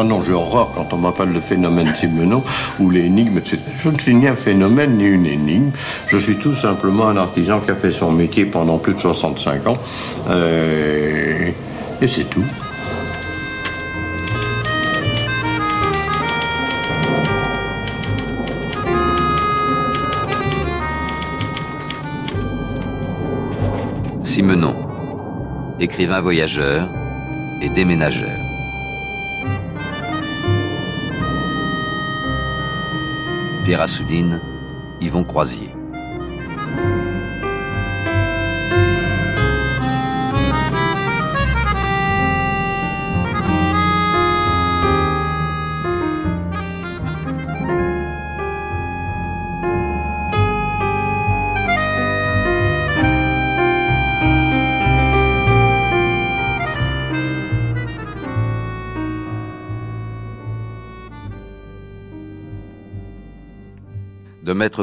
Ah non, j'ai horreur quand on m'appelle le phénomène Simenon ou l'énigme, etc. Je ne suis ni un phénomène ni une énigme. Je suis tout simplement un artisan qui a fait son métier pendant plus de 65 ans. Euh, et c'est tout. Simenon, écrivain voyageur et déménageur. Pierre Assouline, Yvon Croisier.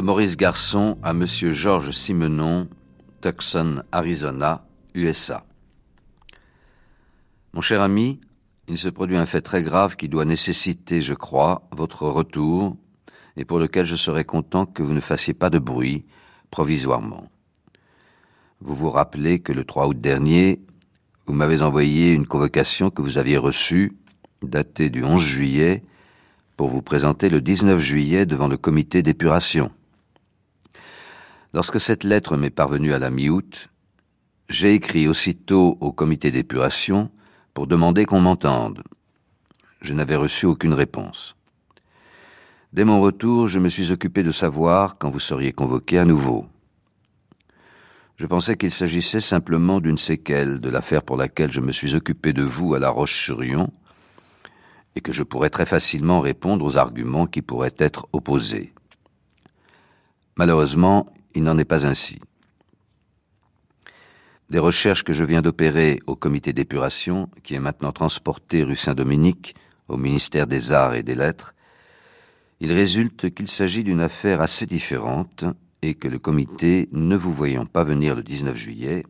Maurice Garçon à Monsieur Georges Simenon, Tucson, Arizona, USA. Mon cher ami, il se produit un fait très grave qui doit nécessiter, je crois, votre retour, et pour lequel je serais content que vous ne fassiez pas de bruit, provisoirement. Vous vous rappelez que le 3 août dernier, vous m'avez envoyé une convocation que vous aviez reçue, datée du 11 juillet, pour vous présenter le 19 juillet devant le comité d'épuration. Lorsque cette lettre m'est parvenue à la mi-août, j'ai écrit aussitôt au comité d'épuration pour demander qu'on m'entende. Je n'avais reçu aucune réponse. Dès mon retour, je me suis occupé de savoir quand vous seriez convoqué à nouveau. Je pensais qu'il s'agissait simplement d'une séquelle de l'affaire pour laquelle je me suis occupé de vous à La Roche-sur-Yon, et que je pourrais très facilement répondre aux arguments qui pourraient être opposés. Malheureusement, il n'en est pas ainsi. Des recherches que je viens d'opérer au comité d'épuration, qui est maintenant transporté rue Saint-Dominique au ministère des Arts et des Lettres, il résulte qu'il s'agit d'une affaire assez différente et que le comité, ne vous voyant pas venir le 19 juillet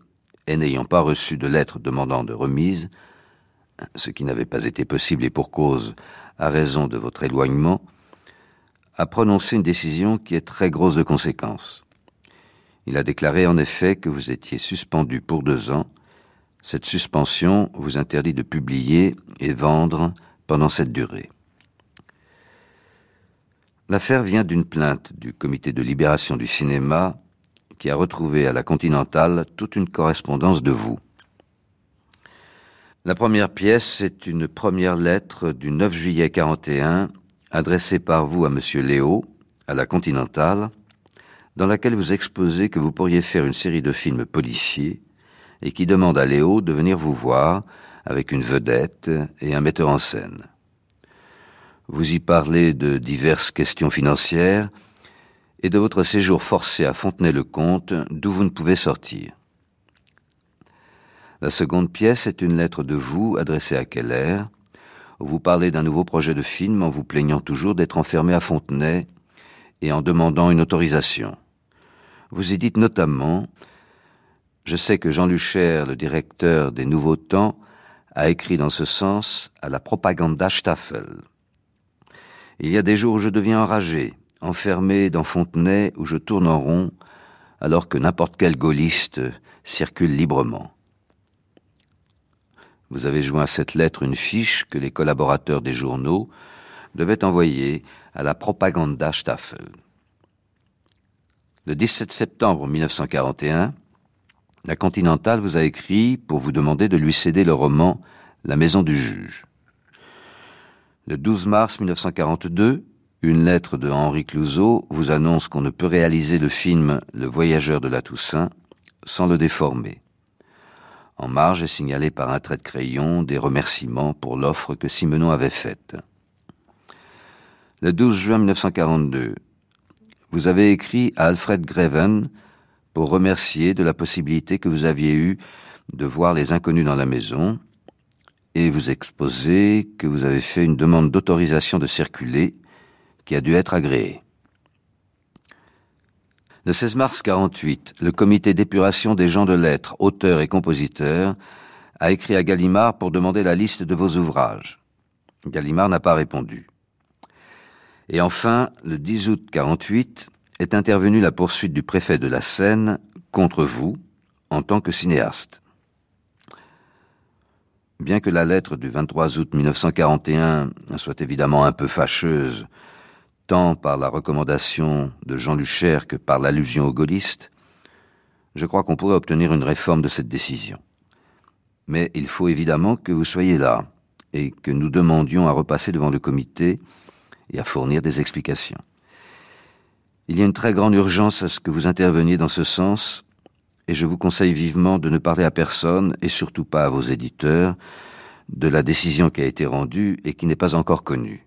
et n'ayant pas reçu de lettre demandant de remise, ce qui n'avait pas été possible et pour cause, à raison de votre éloignement, a prononcé une décision qui est très grosse de conséquences. Il a déclaré en effet que vous étiez suspendu pour deux ans. Cette suspension vous interdit de publier et vendre pendant cette durée. L'affaire vient d'une plainte du comité de libération du cinéma qui a retrouvé à la Continentale toute une correspondance de vous. La première pièce est une première lettre du 9 juillet 41 adressée par vous à monsieur Léo, à la Continentale, dans laquelle vous exposez que vous pourriez faire une série de films policiers et qui demande à Léo de venir vous voir avec une vedette et un metteur en scène. Vous y parlez de diverses questions financières et de votre séjour forcé à Fontenay-le-Comte d'où vous ne pouvez sortir. La seconde pièce est une lettre de vous adressée à Keller, où vous parlez d'un nouveau projet de film en vous plaignant toujours d'être enfermé à Fontenay et en demandant une autorisation. Vous y dites notamment Je sais que Jean Lucher, le directeur des Nouveaux Temps, a écrit dans ce sens à la propaganda Staffel. Il y a des jours où je deviens enragé, enfermé dans Fontenay où je tourne en rond, alors que n'importe quel gaulliste circule librement. Vous avez joint à cette lettre une fiche que les collaborateurs des journaux devaient envoyer à la propaganda Staffel. Le 17 septembre 1941, la Continentale vous a écrit pour vous demander de lui céder le roman La maison du juge. Le 12 mars 1942, une lettre de Henri Clouzot vous annonce qu'on ne peut réaliser le film Le voyageur de la Toussaint sans le déformer. En marge est signalé par un trait de crayon des remerciements pour l'offre que Simenon avait faite. Le 12 juin 1942, vous avez écrit à Alfred Greven pour remercier de la possibilité que vous aviez eue de voir les inconnus dans la maison, et vous exposez que vous avez fait une demande d'autorisation de circuler qui a dû être agréée. Le 16 mars 48, le comité d'épuration des gens de lettres, auteurs et compositeurs, a écrit à Gallimard pour demander la liste de vos ouvrages. Gallimard n'a pas répondu. Et enfin, le 10 août 48, est intervenue la poursuite du préfet de la Seine contre vous en tant que cinéaste. Bien que la lettre du 23 août 1941 soit évidemment un peu fâcheuse tant par la recommandation de Jean Lucher que par l'allusion aux gaullistes, je crois qu'on pourrait obtenir une réforme de cette décision. Mais il faut évidemment que vous soyez là et que nous demandions à repasser devant le comité et à fournir des explications. Il y a une très grande urgence à ce que vous interveniez dans ce sens, et je vous conseille vivement de ne parler à personne, et surtout pas à vos éditeurs, de la décision qui a été rendue et qui n'est pas encore connue.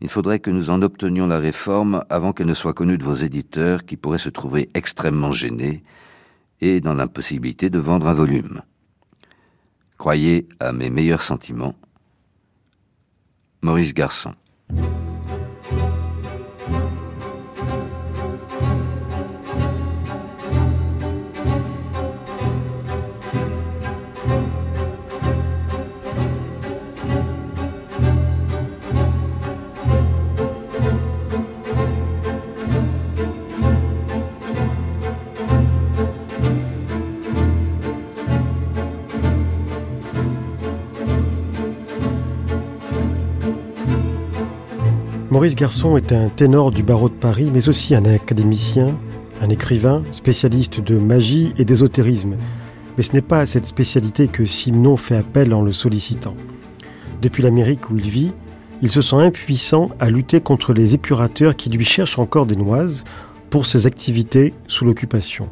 Il faudrait que nous en obtenions la réforme avant qu'elle ne soit connue de vos éditeurs qui pourraient se trouver extrêmement gênés et dans l'impossibilité de vendre un volume. Croyez à mes meilleurs sentiments. Maurice Garçon. thank you Maurice Garçon est un ténor du barreau de Paris, mais aussi un académicien, un écrivain, spécialiste de magie et d'ésotérisme. Mais ce n'est pas à cette spécialité que Simon fait appel en le sollicitant. Depuis l'Amérique où il vit, il se sent impuissant à lutter contre les épurateurs qui lui cherchent encore des noises pour ses activités sous l'occupation.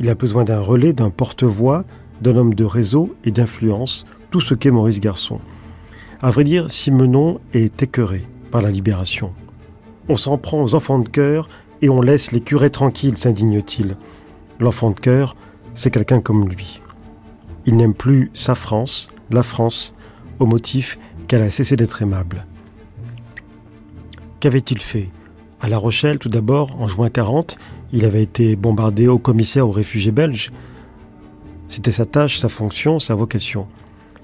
Il a besoin d'un relais, d'un porte-voix, d'un homme de réseau et d'influence, tout ce qu'est Maurice Garçon. À vrai dire, Simenon est écœuré par la libération. On s'en prend aux enfants de cœur et on laisse les curés tranquilles, s'indigne-t-il. L'enfant de cœur, c'est quelqu'un comme lui. Il n'aime plus sa France, la France, au motif qu'elle a cessé d'être aimable. Qu'avait-il fait? À La Rochelle, tout d'abord, en juin 40, il avait été bombardé au commissaire aux réfugiés belges. C'était sa tâche, sa fonction, sa vocation.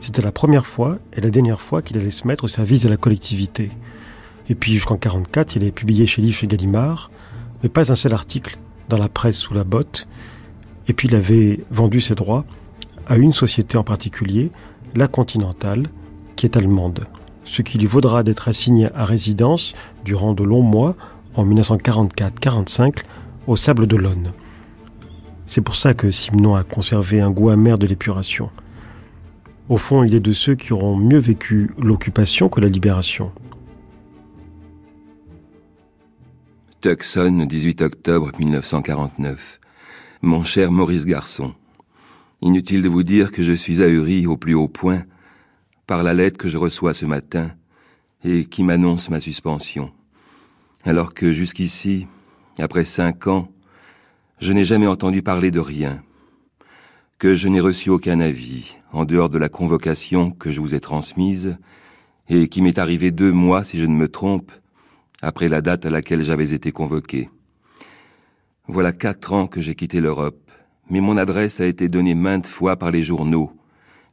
C'était la première fois et la dernière fois qu'il allait se mettre au service de la collectivité. Et puis jusqu'en 44, il est publié chez Livre chez Gallimard, mais pas un seul article dans la presse sous la botte. Et puis il avait vendu ses droits à une société en particulier, la Continentale, qui est allemande, ce qui lui vaudra d'être assigné à résidence durant de longs mois en 1944-45 au Sable d'Olonne. C'est pour ça que Simon a conservé un goût amer de l'épuration. Au fond, il est de ceux qui auront mieux vécu l'occupation que la libération. Tucson, 18 octobre 1949. Mon cher Maurice Garçon, inutile de vous dire que je suis ahuri au plus haut point par la lettre que je reçois ce matin et qui m'annonce ma suspension. Alors que jusqu'ici, après cinq ans, je n'ai jamais entendu parler de rien, que je n'ai reçu aucun avis, en dehors de la convocation que je vous ai transmise, et qui m'est arrivée deux mois, si je ne me trompe, après la date à laquelle j'avais été convoqué. Voilà quatre ans que j'ai quitté l'Europe, mais mon adresse a été donnée maintes fois par les journaux,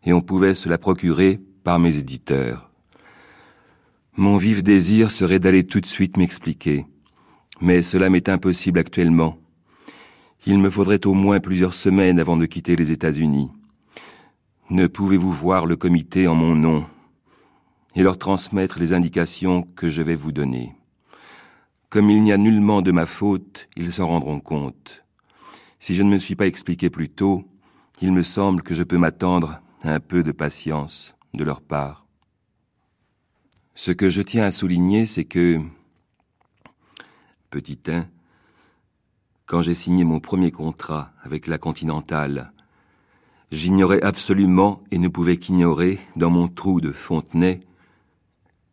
et on pouvait se la procurer par mes éditeurs. Mon vif désir serait d'aller tout de suite m'expliquer, mais cela m'est impossible actuellement. Il me faudrait au moins plusieurs semaines avant de quitter les États-Unis. Ne pouvez-vous voir le comité en mon nom et leur transmettre les indications que je vais vous donner? Comme il n'y a nullement de ma faute, ils s'en rendront compte. Si je ne me suis pas expliqué plus tôt, il me semble que je peux m'attendre à un peu de patience de leur part. Ce que je tiens à souligner, c'est que, petit 1, quand j'ai signé mon premier contrat avec la Continentale, j'ignorais absolument et ne pouvais qu'ignorer, dans mon trou de Fontenay,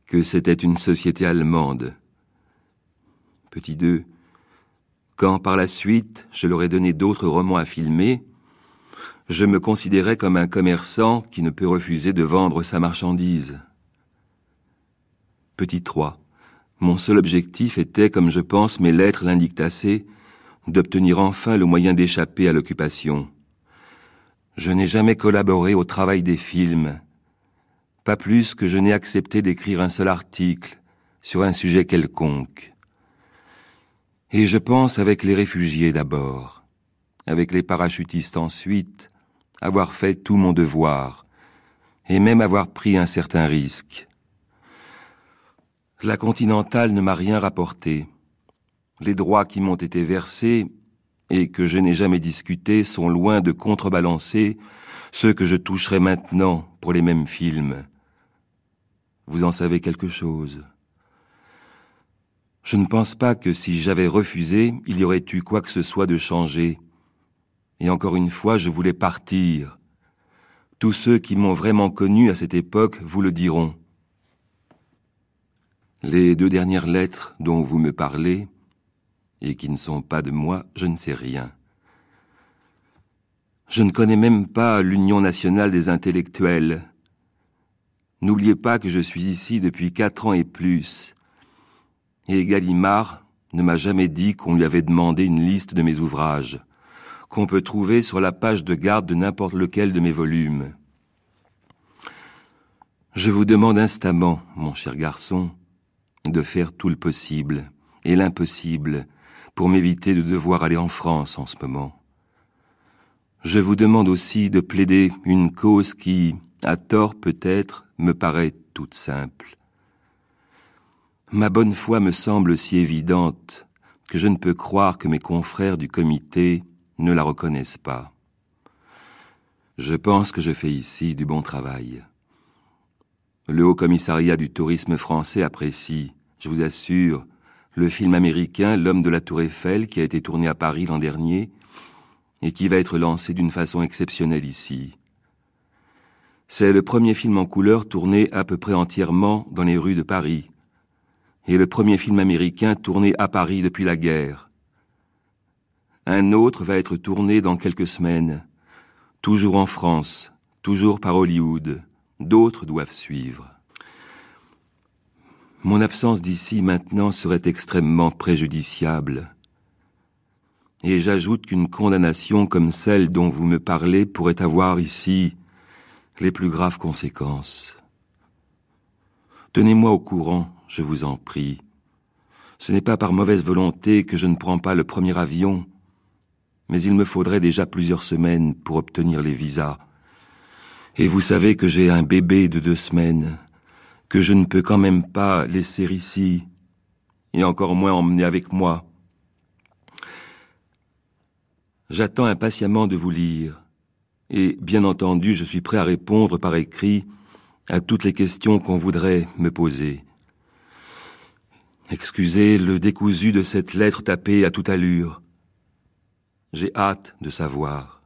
que c'était une société allemande Petit 2. Quand par la suite je leur ai donné d'autres romans à filmer, Je me considérais comme un commerçant qui ne peut refuser de vendre sa marchandise. Petit 3. Mon seul objectif était, comme je pense mes lettres l'indiquent assez, d'obtenir enfin le moyen d'échapper à l'occupation. Je n'ai jamais collaboré au travail des films, pas plus que je n'ai accepté d'écrire un seul article sur un sujet quelconque. Et je pense avec les réfugiés d'abord, avec les parachutistes ensuite, avoir fait tout mon devoir, et même avoir pris un certain risque. La Continentale ne m'a rien rapporté. Les droits qui m'ont été versés et que je n'ai jamais discutés sont loin de contrebalancer ceux que je toucherai maintenant pour les mêmes films. Vous en savez quelque chose? Je ne pense pas que si j'avais refusé, il y aurait eu quoi que ce soit de changé. Et encore une fois, je voulais partir. Tous ceux qui m'ont vraiment connu à cette époque vous le diront. Les deux dernières lettres dont vous me parlez et qui ne sont pas de moi, je ne sais rien. Je ne connais même pas l'Union nationale des intellectuels. N'oubliez pas que je suis ici depuis quatre ans et plus. Et Gallimard ne m'a jamais dit qu'on lui avait demandé une liste de mes ouvrages, qu'on peut trouver sur la page de garde de n'importe lequel de mes volumes. Je vous demande instamment, mon cher garçon, de faire tout le possible et l'impossible pour m'éviter de devoir aller en France en ce moment. Je vous demande aussi de plaider une cause qui, à tort peut-être, me paraît toute simple. Ma bonne foi me semble si évidente que je ne peux croire que mes confrères du comité ne la reconnaissent pas. Je pense que je fais ici du bon travail. Le Haut Commissariat du tourisme français apprécie, je vous assure, le film américain L'homme de la tour Eiffel qui a été tourné à Paris l'an dernier et qui va être lancé d'une façon exceptionnelle ici. C'est le premier film en couleur tourné à peu près entièrement dans les rues de Paris et le premier film américain tourné à Paris depuis la guerre. Un autre va être tourné dans quelques semaines, toujours en France, toujours par Hollywood. D'autres doivent suivre. Mon absence d'ici maintenant serait extrêmement préjudiciable. Et j'ajoute qu'une condamnation comme celle dont vous me parlez pourrait avoir ici les plus graves conséquences. Tenez-moi au courant, je vous en prie. Ce n'est pas par mauvaise volonté que je ne prends pas le premier avion, mais il me faudrait déjà plusieurs semaines pour obtenir les visas. Et vous savez que j'ai un bébé de deux semaines que je ne peux quand même pas laisser ici, et encore moins emmener avec moi. J'attends impatiemment de vous lire, et bien entendu je suis prêt à répondre par écrit à toutes les questions qu'on voudrait me poser. Excusez le décousu de cette lettre tapée à toute allure. J'ai hâte de savoir.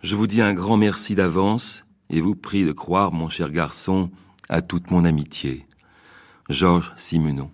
Je vous dis un grand merci d'avance et vous prie de croire, mon cher garçon, à toute mon amitié. Georges Simenon.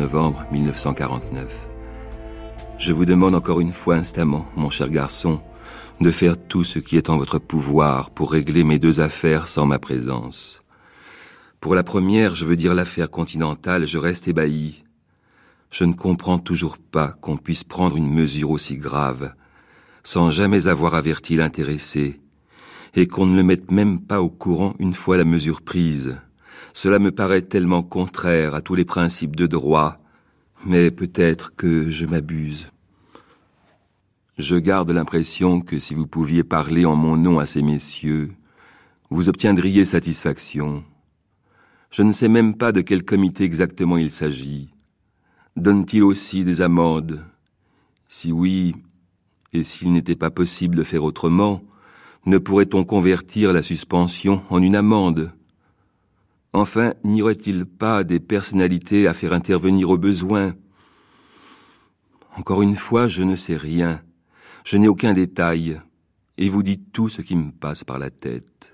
Novembre 1949. Je vous demande encore une fois instamment, mon cher garçon, de faire tout ce qui est en votre pouvoir pour régler mes deux affaires sans ma présence. Pour la première, je veux dire l'affaire continentale, je reste ébahi. Je ne comprends toujours pas qu'on puisse prendre une mesure aussi grave sans jamais avoir averti l'intéressé, et qu'on ne le mette même pas au courant une fois la mesure prise. Cela me paraît tellement contraire à tous les principes de droit, mais peut-être que je m'abuse. Je garde l'impression que si vous pouviez parler en mon nom à ces messieurs, vous obtiendriez satisfaction. Je ne sais même pas de quel comité exactement il s'agit. Donne-t-il aussi des amendes Si oui, et s'il n'était pas possible de faire autrement, ne pourrait-on convertir la suspension en une amende? Enfin, n'y aurait-il pas des personnalités à faire intervenir au besoin? Encore une fois, je ne sais rien. Je n'ai aucun détail. Et vous dites tout ce qui me passe par la tête.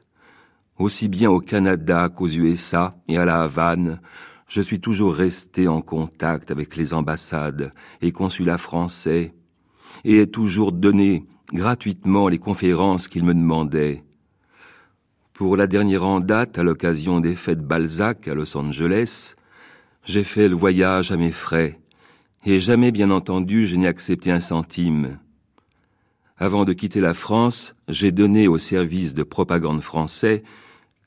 Aussi bien au Canada qu'aux USA et à la Havane, je suis toujours resté en contact avec les ambassades et consulats français et ai toujours donné gratuitement les conférences qu'ils me demandaient. Pour la dernière en date, à l'occasion des fêtes Balzac à Los Angeles, j'ai fait le voyage à mes frais, et jamais bien entendu je n'ai accepté un centime. Avant de quitter la France, j'ai donné au service de propagande français,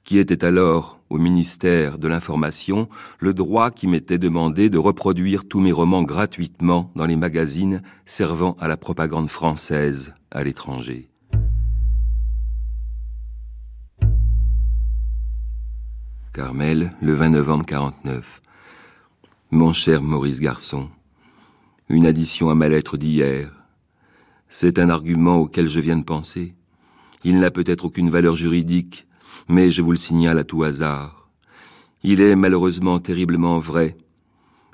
qui était alors au ministère de l'Information, le droit qui m'était demandé de reproduire tous mes romans gratuitement dans les magazines servant à la propagande française à l'étranger. Carmel, le 20 novembre 49. Mon cher Maurice Garçon, une addition à ma lettre d'hier. C'est un argument auquel je viens de penser. Il n'a peut-être aucune valeur juridique, mais je vous le signale à tout hasard. Il est malheureusement terriblement vrai.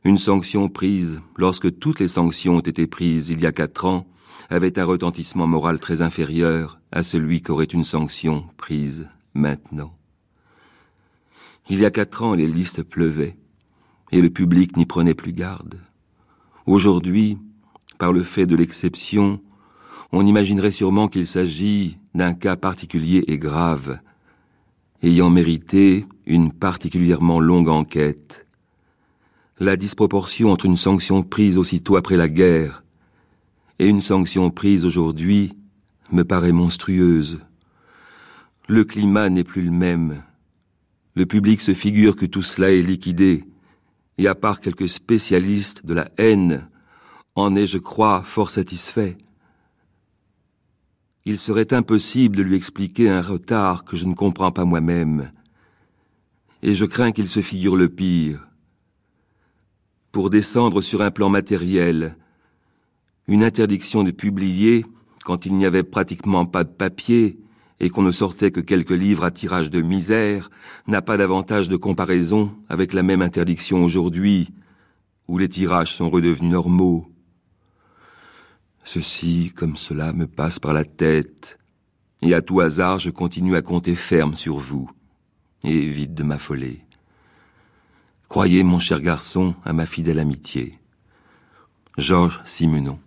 Une sanction prise, lorsque toutes les sanctions ont été prises il y a quatre ans, avait un retentissement moral très inférieur à celui qu'aurait une sanction prise maintenant. Il y a quatre ans, les listes pleuvaient, et le public n'y prenait plus garde. Aujourd'hui, par le fait de l'exception, on imaginerait sûrement qu'il s'agit d'un cas particulier et grave, ayant mérité une particulièrement longue enquête. La disproportion entre une sanction prise aussitôt après la guerre et une sanction prise aujourd'hui me paraît monstrueuse. Le climat n'est plus le même. Le public se figure que tout cela est liquidé, et à part quelques spécialistes de la haine, en est, je crois, fort satisfait. Il serait impossible de lui expliquer un retard que je ne comprends pas moi-même, et je crains qu'il se figure le pire. Pour descendre sur un plan matériel, une interdiction de publier, quand il n'y avait pratiquement pas de papier, et qu'on ne sortait que quelques livres à tirage de misère, n'a pas d'avantage de comparaison avec la même interdiction aujourd'hui, où les tirages sont redevenus normaux. Ceci comme cela me passe par la tête, et à tout hasard je continue à compter ferme sur vous, et évite de m'affoler. Croyez, mon cher garçon, à ma fidèle amitié. Georges Simenon.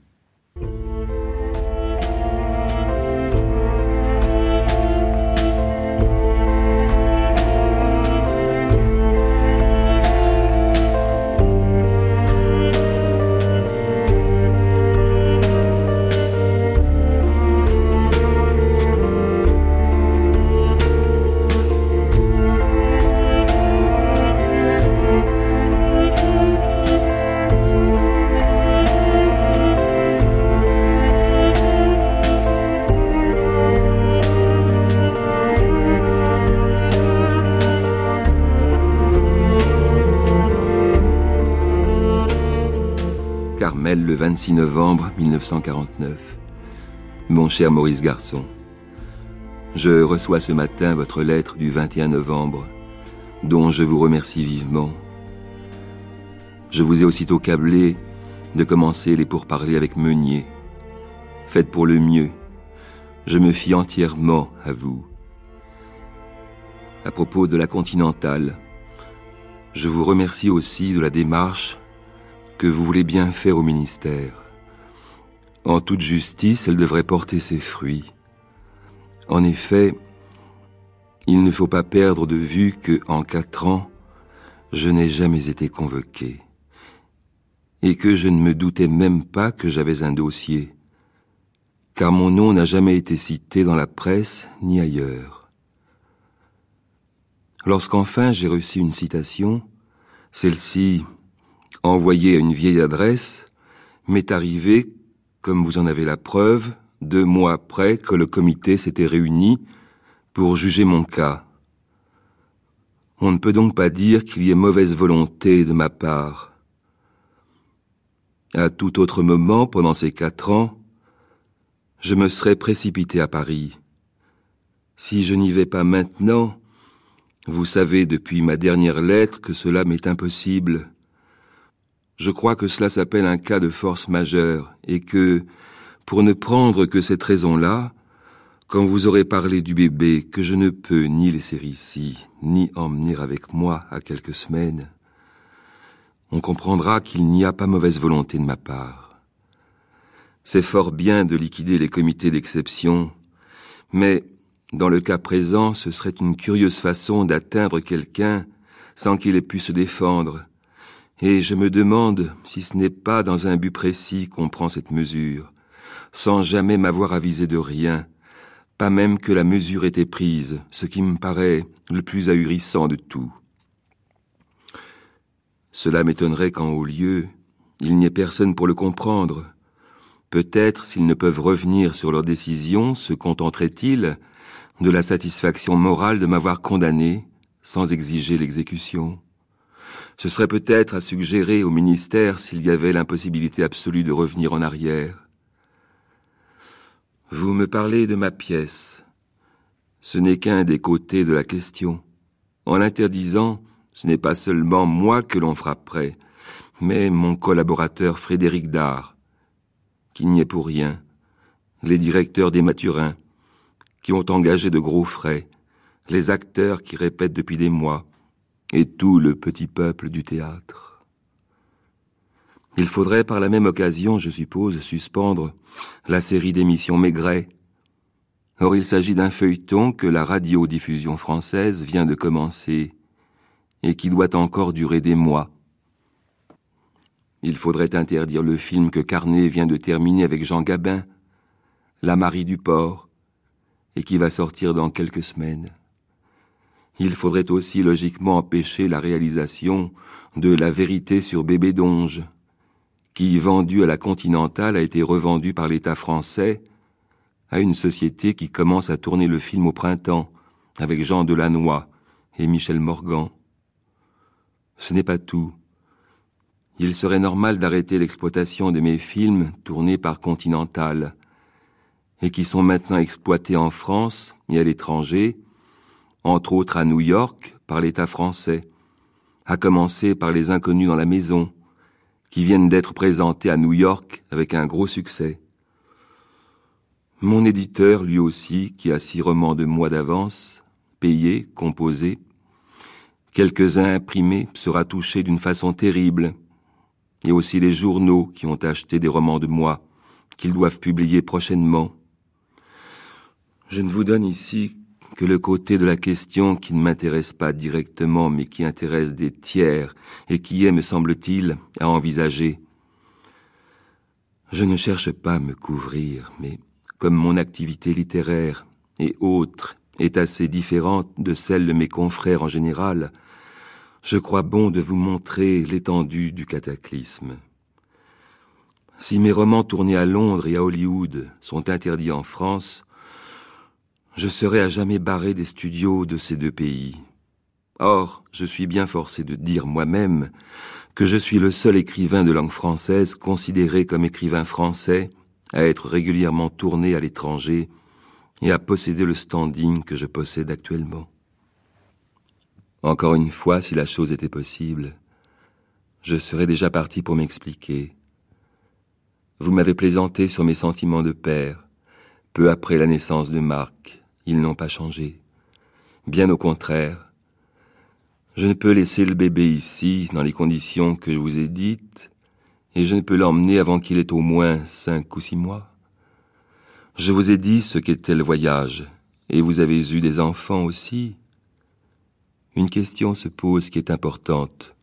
Le 26 novembre 1949. Mon cher Maurice Garçon, je reçois ce matin votre lettre du 21 novembre, dont je vous remercie vivement. Je vous ai aussitôt câblé de commencer les pourparlers avec Meunier. Faites pour le mieux. Je me fie entièrement à vous. À propos de la Continentale, je vous remercie aussi de la démarche que vous voulez bien faire au ministère. En toute justice, elle devrait porter ses fruits. En effet, il ne faut pas perdre de vue que, en quatre ans, je n'ai jamais été convoqué, et que je ne me doutais même pas que j'avais un dossier, car mon nom n'a jamais été cité dans la presse ni ailleurs. Lorsqu'enfin j'ai reçu une citation, celle-ci, envoyée à une vieille adresse, m'est arrivée, comme vous en avez la preuve, deux mois après que le comité s'était réuni pour juger mon cas. On ne peut donc pas dire qu'il y ait mauvaise volonté de ma part. À tout autre moment, pendant ces quatre ans, je me serais précipité à Paris. Si je n'y vais pas maintenant, vous savez depuis ma dernière lettre que cela m'est impossible. Je crois que cela s'appelle un cas de force majeure et que, pour ne prendre que cette raison-là, quand vous aurez parlé du bébé que je ne peux ni laisser ici, ni emmener avec moi à quelques semaines, on comprendra qu'il n'y a pas mauvaise volonté de ma part. C'est fort bien de liquider les comités d'exception, mais dans le cas présent, ce serait une curieuse façon d'atteindre quelqu'un sans qu'il ait pu se défendre, et je me demande si ce n'est pas dans un but précis qu'on prend cette mesure, sans jamais m'avoir avisé de rien, pas même que la mesure était prise, ce qui me paraît le plus ahurissant de tout. Cela m'étonnerait qu'en haut lieu, il n'y ait personne pour le comprendre. Peut-être, s'ils ne peuvent revenir sur leur décision, se contenteraient-ils de la satisfaction morale de m'avoir condamné sans exiger l'exécution? Ce serait peut-être à suggérer au ministère s'il y avait l'impossibilité absolue de revenir en arrière. Vous me parlez de ma pièce. Ce n'est qu'un des côtés de la question. En l'interdisant, ce n'est pas seulement moi que l'on frapperait, mais mon collaborateur Frédéric Dard, qui n'y est pour rien, les directeurs des Mathurins, qui ont engagé de gros frais, les acteurs qui répètent depuis des mois, et tout le petit peuple du théâtre. Il faudrait par la même occasion, je suppose, suspendre la série d'émissions Maigret. Or il s'agit d'un feuilleton que la radiodiffusion française vient de commencer et qui doit encore durer des mois. Il faudrait interdire le film que Carnet vient de terminer avec Jean Gabin, La Marie du Port, et qui va sortir dans quelques semaines. Il faudrait aussi logiquement empêcher la réalisation de La vérité sur Bébé Donge, qui, vendu à la Continentale, a été revendu par l'État français à une société qui commence à tourner le film au printemps, avec Jean Delannoy et Michel Morgan. Ce n'est pas tout. Il serait normal d'arrêter l'exploitation de mes films tournés par Continental et qui sont maintenant exploités en France et à l'étranger, entre autres à New York par l'État français, à commencer par Les Inconnus dans la maison, qui viennent d'être présentés à New York avec un gros succès. Mon éditeur, lui aussi, qui a six romans de mois d'avance, payé, composé, quelques-uns imprimés, sera touché d'une façon terrible, et aussi les journaux qui ont acheté des romans de moi, qu'ils doivent publier prochainement. Je ne vous donne ici que le côté de la question qui ne m'intéresse pas directement, mais qui intéresse des tiers, et qui est, me semble-t-il, à envisager. Je ne cherche pas à me couvrir, mais comme mon activité littéraire et autre est assez différente de celle de mes confrères en général, je crois bon de vous montrer l'étendue du cataclysme. Si mes romans tournés à Londres et à Hollywood sont interdits en France, je serai à jamais barré des studios de ces deux pays. Or, je suis bien forcé de dire moi-même que je suis le seul écrivain de langue française considéré comme écrivain français à être régulièrement tourné à l'étranger et à posséder le standing que je possède actuellement. Encore une fois, si la chose était possible, je serais déjà parti pour m'expliquer. Vous m'avez plaisanté sur mes sentiments de père. Peu après la naissance de Marc, ils n'ont pas changé. Bien au contraire. Je ne peux laisser le bébé ici, dans les conditions que je vous ai dites, et je ne peux l'emmener avant qu'il ait au moins cinq ou six mois. Je vous ai dit ce qu'était le voyage, et vous avez eu des enfants aussi, une question se pose qui est importante.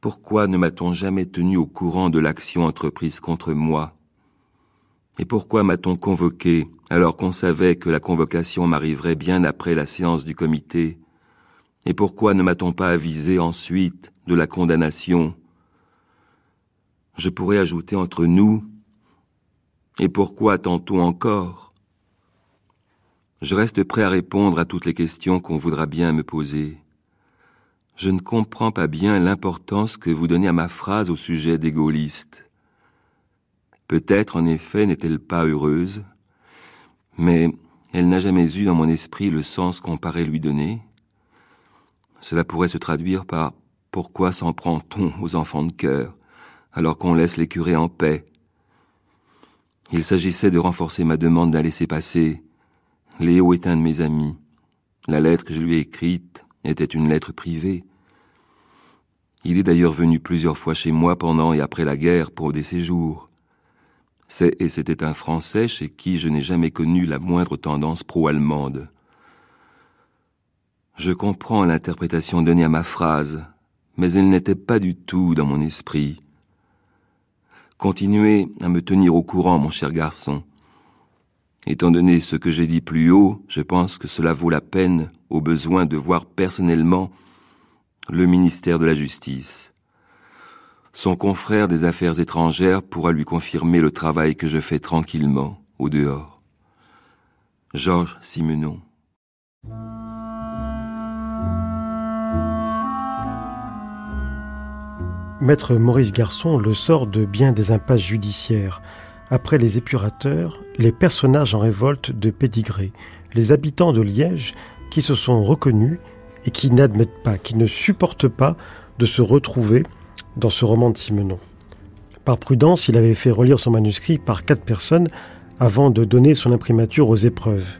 Pourquoi ne m'a-t-on jamais tenu au courant de l'action entreprise contre moi? Et pourquoi m'a-t-on convoqué alors qu'on savait que la convocation m'arriverait bien après la séance du comité Et pourquoi ne m'a-t-on pas avisé ensuite de la condamnation? Je pourrais ajouter entre nous Et pourquoi tantôt encore? Je reste prêt à répondre à toutes les questions qu'on voudra bien me poser. Je ne comprends pas bien l'importance que vous donnez à ma phrase au sujet des gaullistes. Peut-être, en effet, n'est-elle pas heureuse, mais elle n'a jamais eu dans mon esprit le sens qu'on paraît lui donner. Cela pourrait se traduire par pourquoi s'en prend-on aux enfants de cœur, alors qu'on laisse les curés en paix? Il s'agissait de renforcer ma demande d'un laisser-passer. Léo est un de mes amis. La lettre que je lui ai écrite était une lettre privée. Il est d'ailleurs venu plusieurs fois chez moi pendant et après la guerre pour des séjours. C'est et c'était un Français chez qui je n'ai jamais connu la moindre tendance pro-allemande. Je comprends l'interprétation donnée à ma phrase, mais elle n'était pas du tout dans mon esprit. Continuez à me tenir au courant, mon cher garçon. Étant donné ce que j'ai dit plus haut, je pense que cela vaut la peine, au besoin, de voir personnellement le ministère de la Justice. Son confrère des Affaires étrangères pourra lui confirmer le travail que je fais tranquillement, au dehors. Georges Simenon. Maître Maurice Garçon le sort de bien des impasses judiciaires. Après les épurateurs, les personnages en révolte de Pédigré, les habitants de Liège qui se sont reconnus et qui n'admettent pas, qui ne supportent pas de se retrouver dans ce roman de Simenon. Par prudence, il avait fait relire son manuscrit par quatre personnes avant de donner son imprimature aux épreuves.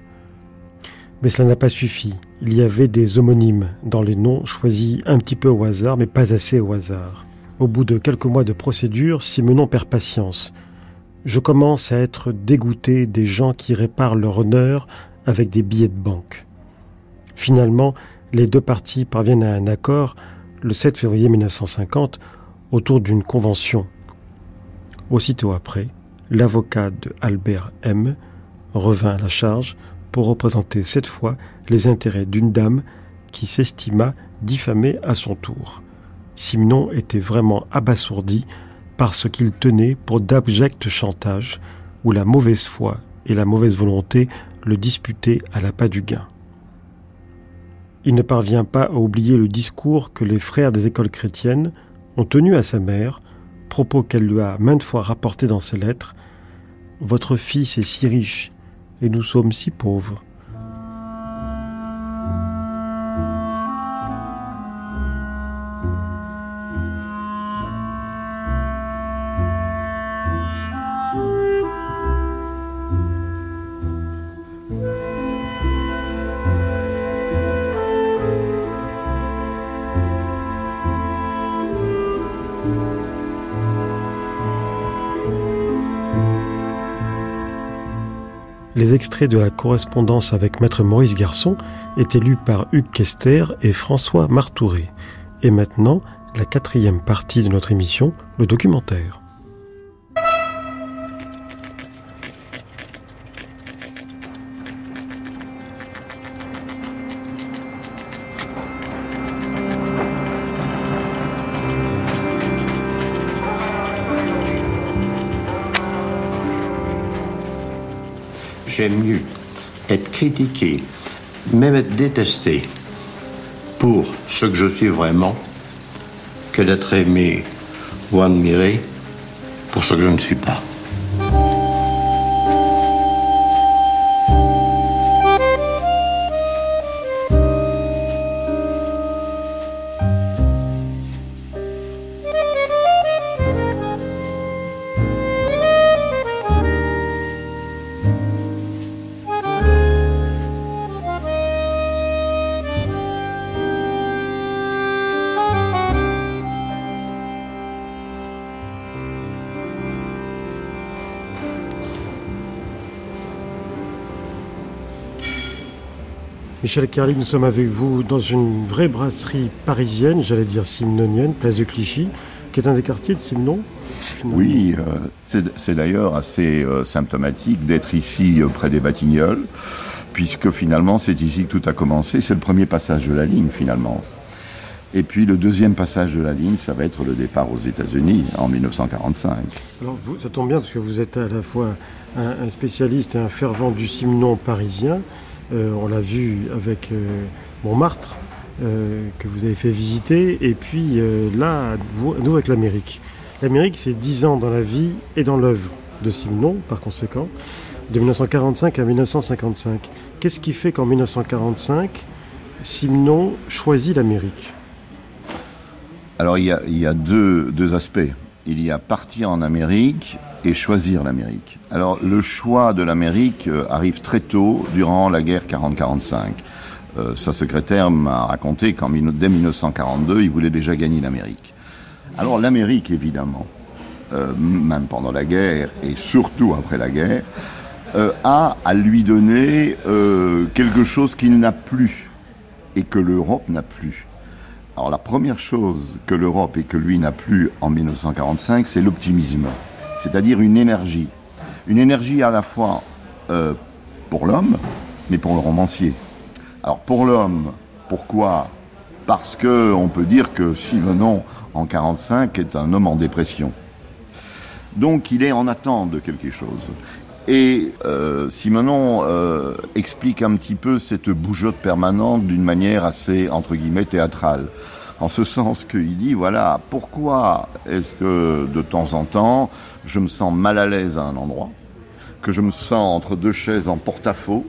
Mais cela n'a pas suffi. Il y avait des homonymes dans les noms choisis un petit peu au hasard, mais pas assez au hasard. Au bout de quelques mois de procédure, Simenon perd patience. Je commence à être dégoûté des gens qui réparent leur honneur avec des billets de banque. Finalement, les deux parties parviennent à un accord le 7 février 1950 autour d'une convention. Aussitôt après, l'avocat de Albert M revint à la charge pour représenter cette fois les intérêts d'une dame qui s'estima diffamée à son tour. Simon était vraiment abasourdi par ce qu'il tenait pour d'abjects chantages où la mauvaise foi et la mauvaise volonté le disputaient à la pas du gain. Il ne parvient pas à oublier le discours que les frères des écoles chrétiennes ont tenu à sa mère, propos qu'elle lui a maintes fois rapporté dans ses lettres. Votre fils est si riche et nous sommes si pauvres. Les extraits de la correspondance avec Maître Maurice Garçon étaient lus par Hugues Kester et François Martouré. Et maintenant, la quatrième partie de notre émission, le documentaire. J'aime mieux être critiqué, même être détesté pour ce que je suis vraiment, que d'être aimé ou admiré pour ce que je ne suis pas. Michel Carly, nous sommes avec vous dans une vraie brasserie parisienne, j'allais dire simnonienne, place de Clichy. qui est un des quartiers de Simon. Oui, euh, c'est d'ailleurs assez euh, symptomatique d'être ici euh, près des Batignolles, puisque finalement c'est ici que tout a commencé. C'est le premier passage de la ligne finalement. Et puis le deuxième passage de la ligne, ça va être le départ aux États-Unis en 1945. Alors vous, ça tombe bien parce que vous êtes à la fois un, spécialiste et un fervent du Simon parisien. On l'a vu avec Montmartre, que vous avez fait visiter, et puis là, nous avec l'Amérique. L'Amérique, c'est 10 ans dans la vie et dans l'œuvre de Simon, par conséquent, de 1945 à 1955. Qu'est-ce qui fait qu'en 1945, Simon choisit l'Amérique? Alors il y a, deux, deux, aspects. Il y a partir en Amérique choisir l'Amérique. Alors le choix de l'Amérique euh, arrive très tôt, durant la guerre 40-45. Euh, sa secrétaire m'a raconté qu'en dès 1942, il voulait déjà gagner l'Amérique. Alors l'Amérique, évidemment, euh, même pendant la guerre et surtout après la guerre, a à lui donner quelque chose qu'il n'a plus et que l'Europe n'a plus. Alors la première chose que l'Europe et que lui n'a plus en 1945, c'est l'optimisme, c'est-à-dire une énergie. Une énergie à la fois pour l'homme, mais pour le romancier. Alors pour l'homme, pourquoi? Parce que on peut dire que Simenon en 45 est un homme en dépression. Donc il est en attente de quelque chose. Et euh, Simonon euh, explique un petit peu cette bougeotte permanente d'une manière assez, entre guillemets, théâtrale. En ce sens qu'il dit, voilà, pourquoi est-ce que de temps en temps, je me sens mal à l'aise à un endroit, que je me sens entre deux chaises en porte-à-faux,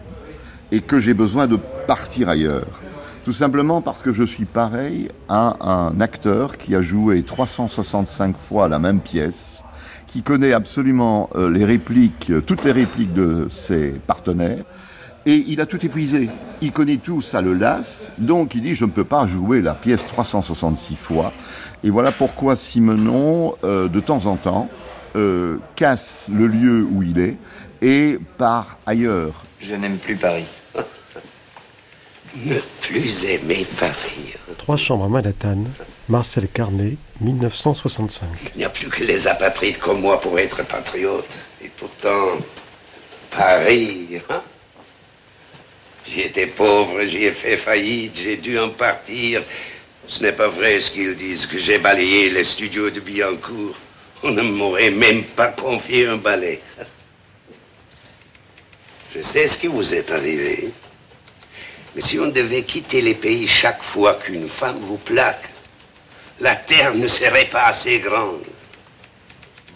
et que j'ai besoin de partir ailleurs? Tout simplement parce que je suis pareil à un acteur qui a joué 365 fois la même pièce, qui connaît absolument euh, les répliques, euh, toutes les répliques de ses partenaires, et il a tout épuisé. Il connaît tout, ça le lasse, donc il dit je ne peux pas jouer la pièce 366 fois. Et voilà pourquoi Simenon, euh, de temps en temps, casse le lieu où il est et part ailleurs. Je n'aime plus Paris. Ne plus aimer Paris. Trois chambres à Manhattan, Marcel Carnet, 1965. Il n'y a plus que les apatrides comme moi pour être patriote. Et pourtant, Paris, hein? J'étais pauvre, j'y ai fait faillite, j'ai dû en partir. Ce n'est pas vrai ce qu'ils disent, que j'ai balayé les studios de Billancourt. On ne m'aurait même pas confié un balai. Je sais ce qui vous est arrivé. Mais si on devait quitter les pays chaque fois qu'une femme vous plaque, la terre ne serait pas assez grande.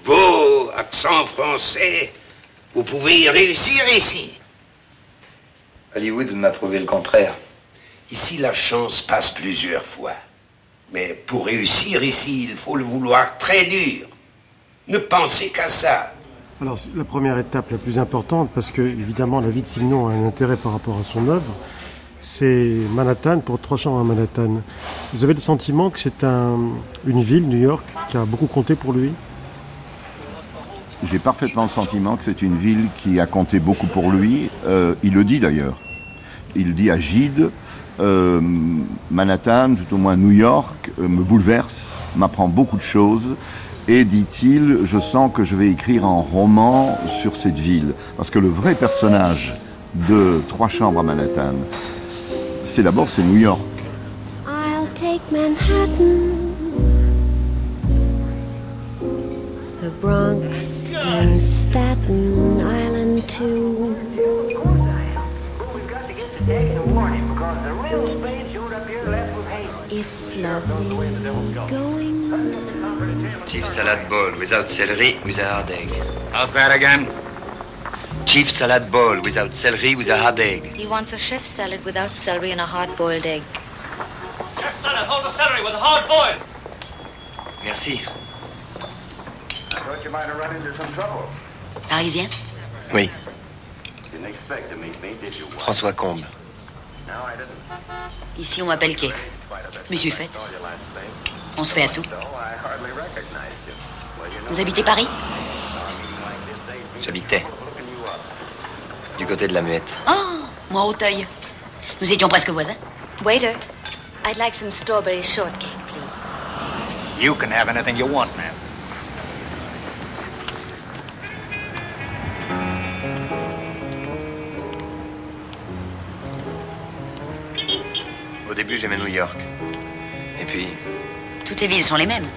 Beau accent français, vous pouvez y réussir ici. Hollywood m'a prouvé le contraire. Ici, la chance passe plusieurs fois. Mais pour réussir ici, il faut le vouloir très dur. Ne pensez qu'à ça. Alors, la première étape la plus importante, parce que, évidemment, la vie de Simon a un intérêt par rapport à son œuvre, c'est Manhattan pour trois chambres à Manhattan. Vous avez le sentiment que c'est une ville, New York, qui a beaucoup compté pour lui? J'ai parfaitement le sentiment que c'est une ville qui a compté beaucoup pour lui. Euh, il le dit d'ailleurs. Il dit à Gide. Euh, Manhattan, tout au moins New York, euh, me bouleverse, m'apprend beaucoup de choses. Et dit-il, je sens que je vais écrire un roman sur cette ville. Parce que le vrai personnage de Trois chambres à Manhattan, c'est d'abord c'est New York. I'll take Manhattan, Bronx and Staten Island too. It's lovely going through. Chief salad bowl without celery, with a hard egg. How's that again? Chief salad bowl without celery with a hard egg. He wants a chef salad without celery and a hard-boiled egg. Chef salad, hold the celery with a hard boil. Merci. Parisien? Oui. Didn't expect to meet me, did you? François Comble. No, I didn't. Ici, on m'appelle Kay. Je me suis faite. On se fait à tout. Vous habitez Paris? J'habitais. Du côté de la muette. Oh, moi Auteuil. Nous étions presque voisins. Waiter, I'd like some strawberry shortcake, please. You can have anything you want, man. Au début, j'aimais New York. Et puis, Toutes les villes sont les mêmes.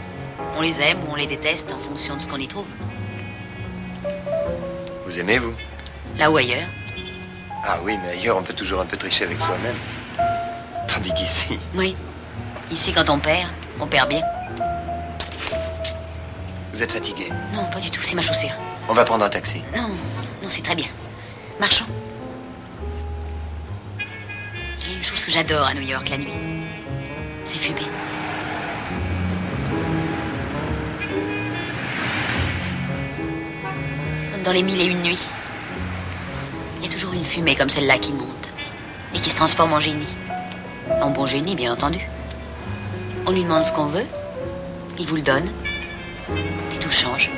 On les aime ou on les déteste en fonction de ce qu'on y trouve. vous aimez, vous? Là ou ailleurs. Ah oui, mais ailleurs, on peut toujours un peu tricher avec soi-même. Tandis qu'ici, Oui. Ici, quand on perd, on perd bien. vous êtes fatigué? Non, pas du tout, c'est ma chaussure. On va prendre un taxi. Non, non, c'est très bien. Marchons. Chose que j'adore à New York la nuit. C'est fumer. C'est comme dans les mille et une nuits. Il y a toujours une fumée comme celle-là qui monte et qui se transforme en génie. En bon génie, bien entendu. On lui demande ce qu'on veut, il vous le donne, et tout change.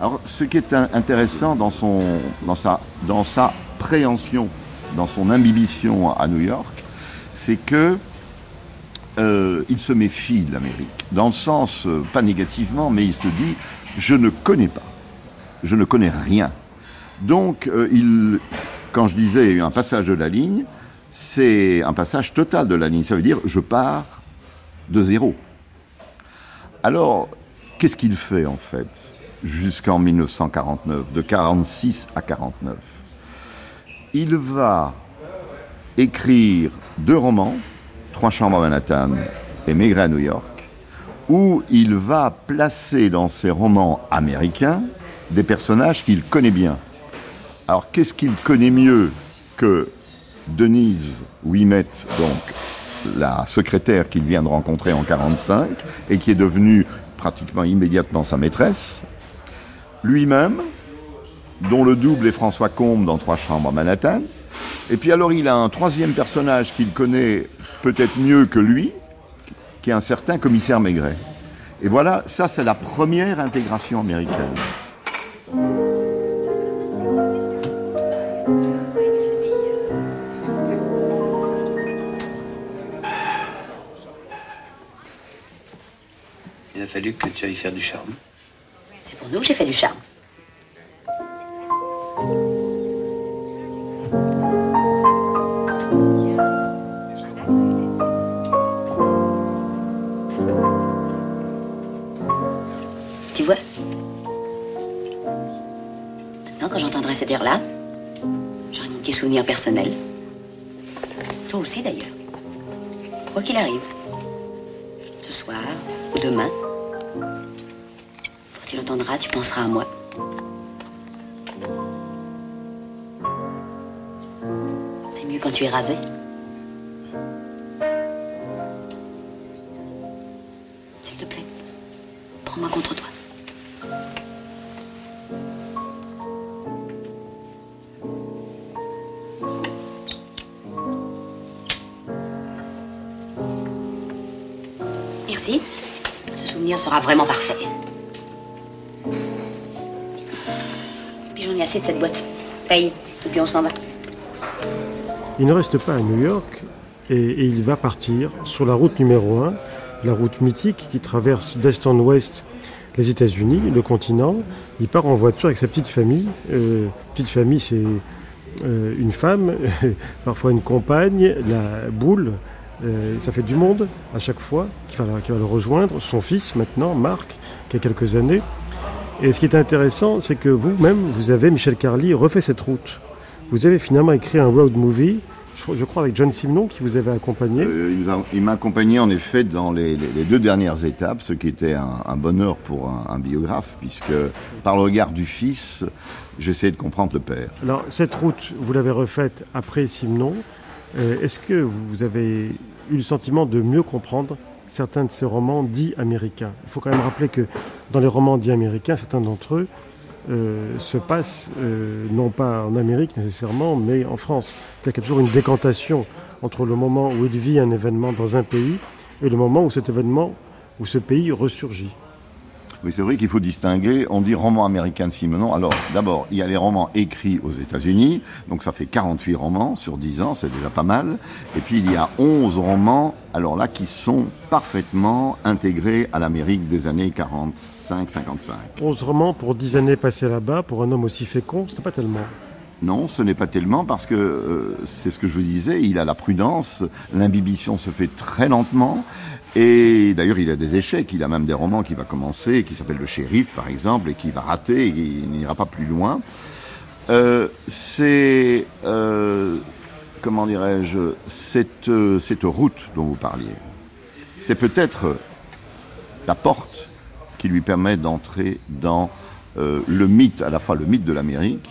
Alors, ce qui est in- intéressant dans, son, dans, sa, dans sa préhension, dans son imbibition à New York, c'est que euh, il se méfie de l'Amérique. Dans le sens, euh, pas négativement, mais il se dit je ne connais pas, je ne connais rien. Donc, euh, il, quand je disais un passage de la ligne, c'est un passage total de la ligne. Ça veut dire je pars de zéro. Alors, qu'est-ce qu'il fait en fait jusqu'en 1949, de 46 à 49 Il va écrire deux romans, Trois chambres à Manhattan et Maigret à New York, où il va placer dans ses romans américains des personnages qu'il connaît bien. Alors qu'est-ce qu'il connaît mieux que Denise Ouimet, donc la secrétaire qu'il vient de rencontrer en 45 et qui est devenue pratiquement immédiatement sa maîtresse, lui-même, dont le double est François Combe dans Trois chambres à Manhattan, et puis alors il a un troisième personnage qu'il connaît peut-être mieux que lui, qui est un certain commissaire Maigret. Et voilà, ça c'est la première intégration américaine. il a fallu que tu ailles faire du charme. C'est pour nous que j'ai fait du charme. Quand j'entendrai cet air-là, j'aurai mon petit souvenir personnel. Toi aussi, d'ailleurs. Quoi qu'il arrive. Ce soir ou demain. Quand tu l'entendras, tu penseras à moi. C'est mieux quand tu es rasé. S'il te plaît, prends-moi contre toi. Sera vraiment parfait. J'en ai assez de cette boîte. Paye, et puis on s'en va. Il ne reste pas à New York et, et il va partir sur la route numéro 1, la route mythique qui traverse d'est en ouest les États-Unis, le continent. Il part en voiture avec sa petite famille. Euh, petite famille, c'est euh, une femme, parfois une compagne, la boule. Euh, ça fait du monde à chaque fois qui va, qui va le rejoindre. Son fils maintenant, Marc, qui a quelques années. Et ce qui est intéressant, c'est que vous-même, vous avez, Michel Carly, refait cette route. Vous avez finalement écrit un road movie, je, crois avec John Simon, qui vous avait accompagné. Euh, il m'a accompagné en effet dans les, les- les deux dernières étapes, ce qui était un, un bonheur pour un, un biographe, puisque par le regard du fils, j'essayais de comprendre le père. Alors, cette route, vous l'avez refaite après Simon. Euh, Est-ce que vous avez eu le sentiment de mieux comprendre certains de ces romans dits américains? Il faut quand même rappeler que dans les romans dits américains, certains d'entre eux euh, se passent euh, non pas en Amérique nécessairement, mais en France. Qu'il y a toujours une décantation entre le moment où il vit un événement dans un pays et le moment où cet événement, où ce pays ressurgit. Oui, c'est vrai qu'il faut distinguer. On dit roman américain de Simenon. Alors, d'abord, il y a les romans écrits aux États-Unis. Donc, ça fait 48 romans sur 10 ans. C'est déjà pas mal. Et puis, il y a 11 romans, alors là, qui sont parfaitement intégrés à l'Amérique des années 45-55. 11 romans pour 10 années passées là-bas, pour un homme aussi fécond, c'est pas tellement. Non, ce n'est pas tellement parce que euh, c'est ce que je vous disais, il a la prudence, l'imbibition se fait très lentement. Et d'ailleurs, il a des échecs. Il a même des romans qui va commencer, qui s'appelle Le Shérif, par exemple, et qui va rater, et il n'ira pas plus loin. Euh, c'est, euh, comment dirais-je, cette, cette route dont vous parliez. C'est peut-être la porte qui lui permet d'entrer dans le mythe, à la fois le mythe de l'Amérique,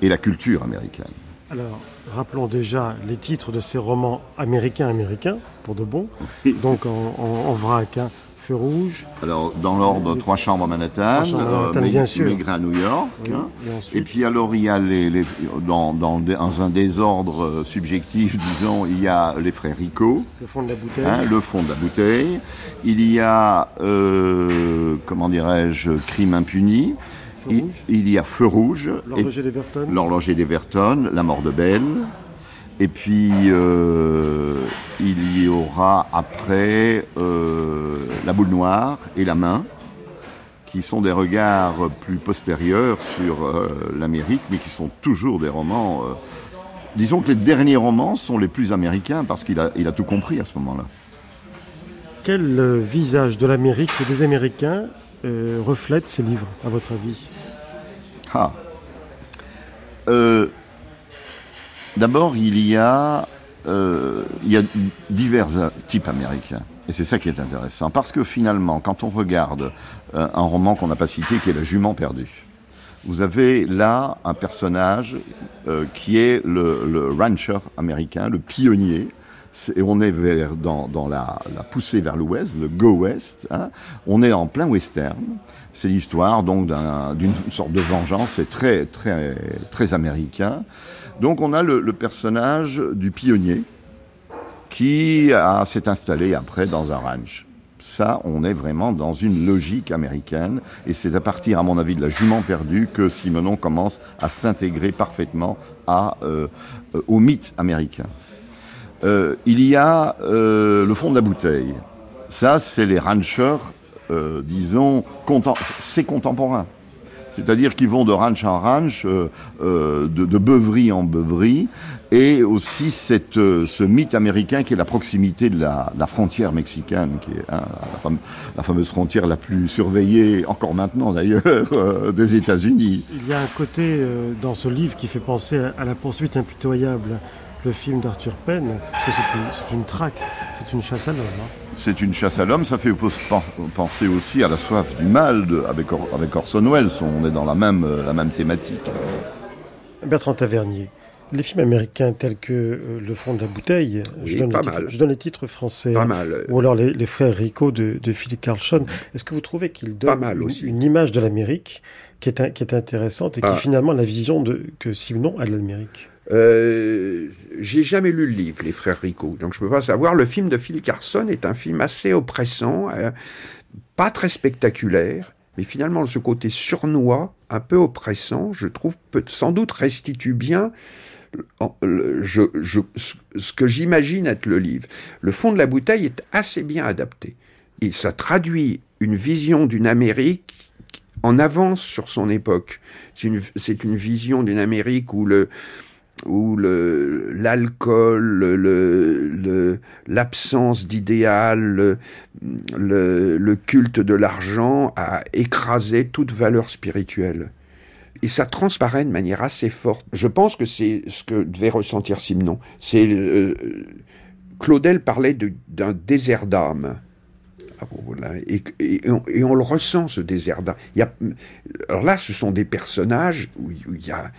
et la culture américaine. Alors, rappelons déjà les titres de ces romans américains-américains, pour de bon. Donc en, en, vrac, hein. Feu rouge. Alors, dans l'ordre, Trois chambres à Manhattan, euh, bien sûr. à New York. Hein. et, puis alors, il y a les, dans, dans, un désordre euh, subjectif, disons, il y a les frères Rico. Le fond de la bouteille. Hein, le fond de la bouteille. Il y a, euh, comment dirais-je, Crime impuni. Il, y a Feu Rouge. L'horloger d'Everton. L'horloger d'Everton, La mort de Belle. Et puis, euh, il y aura après euh, La boule noire et La main, qui sont des regards plus postérieurs sur euh, l'Amérique, mais qui sont toujours des romans. disons que les derniers romans sont les plus américains parce qu'il a, il a tout compris à ce moment-là. Quel visage de l'Amérique et des Américains reflète ces livres, à votre avis? Ah. Euh, d'abord, il y a euh, divers types américains. Et c'est ça qui est intéressant. Parce que finalement, quand on regarde euh, un roman qu'on n'a pas cité, qui est La jument perdue, vous avez là un personnage qui est le, rancher américain, le pionnier. Et on est vers, dans, la, poussée vers l'ouest, le go west. Hein. On est en plein western. C'est l'histoire donc d'une sorte de vengeance, c'est très très très américain. Donc on a le, personnage du pionnier qui s'est installé après dans un ranch. Ça, on est vraiment dans une logique américaine, et c'est à partir, à mon avis, de la jument perdue que Simonon commence à s'intégrer parfaitement à, euh, au mythe américain. Euh, il y a euh, le fond de la bouteille. Ça, c'est les ranchers euh, disons, c'est contemporain. C'est-à-dire qu'ils vont de ranch en ranch, de, de, beuverie en beuverie, et aussi cette, ce mythe américain qui est la proximité de la, frontière mexicaine, qui est hein, la, fameuse frontière la plus surveillée, encore maintenant d'ailleurs, des États-Unis. Il y a un côté dans ce livre qui fait penser à la poursuite impitoyable le film d'Arthur Penn, c'est une, traque, c'est une chasse à l'homme. Hein. C'est une chasse à l'homme, ça fait penser aussi à la soif du mal avec, avec Orson Welles, on est dans la même, euh, la même thématique. Bertrand Tavernier, les films américains tels que euh, Le fond de la bouteille, je, donne je, donne les titres français, ou alors les, frères Rico de, Philippe Carlson, est-ce que vous trouvez qu'ils donnent une, image de l'Amérique qui est, qui est intéressante et qui ah. finalement la vision de, que Simon a de l'Amérique? Euh, j'ai jamais lu le livre, Les Frères Rico, donc je peux pas savoir. Le film de Phil Carson est un film assez oppressant, euh, pas très spectaculaire, mais finalement ce côté surnois, un peu oppressant, je trouve peut sans doute restitue bien je, je, ce que j'imagine être le livre. Le fond de la bouteille est assez bien adapté. Et ça traduit une vision d'une Amérique en avance sur son époque. C'est une, une vision d'une Amérique où le, où l'alcool, l'absence d'idéal, le, culte de l'argent a écrasé toute valeur spirituelle. Et ça transparaît de manière assez forte. Je pense que c'est ce que devait ressentir Simon. Euh, Claudel parlait d'un désert d'âme. Ah et, et, on, le ressent, ce désert d'âme. alors là, ce sont des personnages où il y a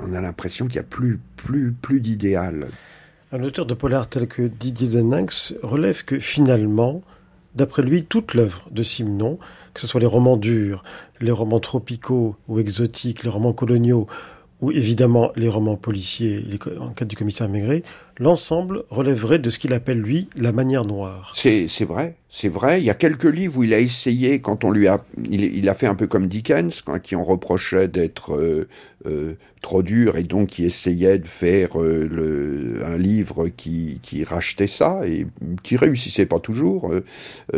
on a l'impression qu'il n'y a plus, plus, plus d'idéal. Un auteur de polar tel que Didier Deninx relève que finalement, d'après lui, toute l'œuvre de Simon, que ce soit les romans durs, les romans tropicaux ou exotiques, les romans coloniaux, ou évidemment les romans policiers, les enquêtes du commissaire Maigret, l'ensemble relèverait de ce qu'il appelle, lui, la manière noire. C'est vrai, c'est vrai. Il y a quelques livres où il a essayé, quand on lui a... Il, a fait un peu comme Dickens, qui en reprochait d'être euh, euh, trop dur, et donc qui essayait de faire euh, un livre qui rachetait ça, et qui réussissait pas toujours.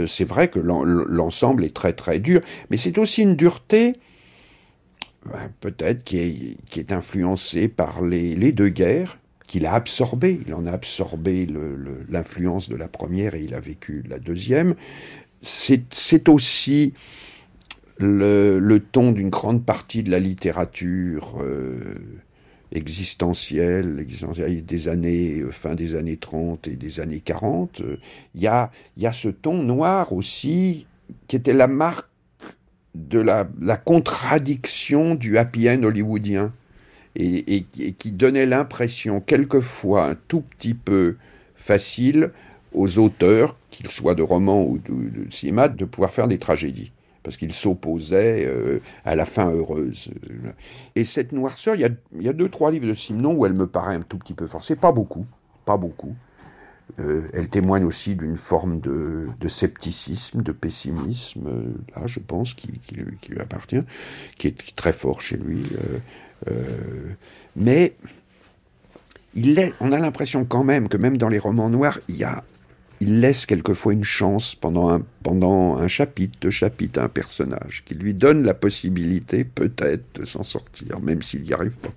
c'est vrai que l'ensemble est très très dur, mais c'est aussi une dureté ben, peut-être qui est, influencé par les, deux guerres, qu'il a absorbé. Il en a absorbé l'influence de la première et il a vécu la deuxième. C'est aussi le, ton d'une grande partie de la littérature euh, existentielle, existentielle, des années, euh, fin des années 30 et des années 40. Il y a, y a ce ton noir aussi qui était la marque de la, contradiction du happy end hollywoodien et, qui donnait l'impression quelquefois un tout petit peu facile aux auteurs, qu'ils soient de romans ou de, cinéma, de pouvoir faire des tragédies parce qu'ils s'opposaient euh, à la fin heureuse. Et cette noirceur, il y a, y a deux, trois livres de Simon où elle me paraît un tout petit peu forcée, pas beaucoup, pas beaucoup. Euh, elle témoigne aussi d'une forme de, scepticisme, de pessimisme, euh, là, je pense, qui, lui, appartient, qui est très fort chez lui. Euh, mais il on a l'impression quand même que même dans les romans noirs, il laisse quelquefois une chance pendant un, pendant un chapitre, deux chapitres à un personnage, qui lui donne la possibilité peut-être de s'en sortir, même s'il n'y arrive pas.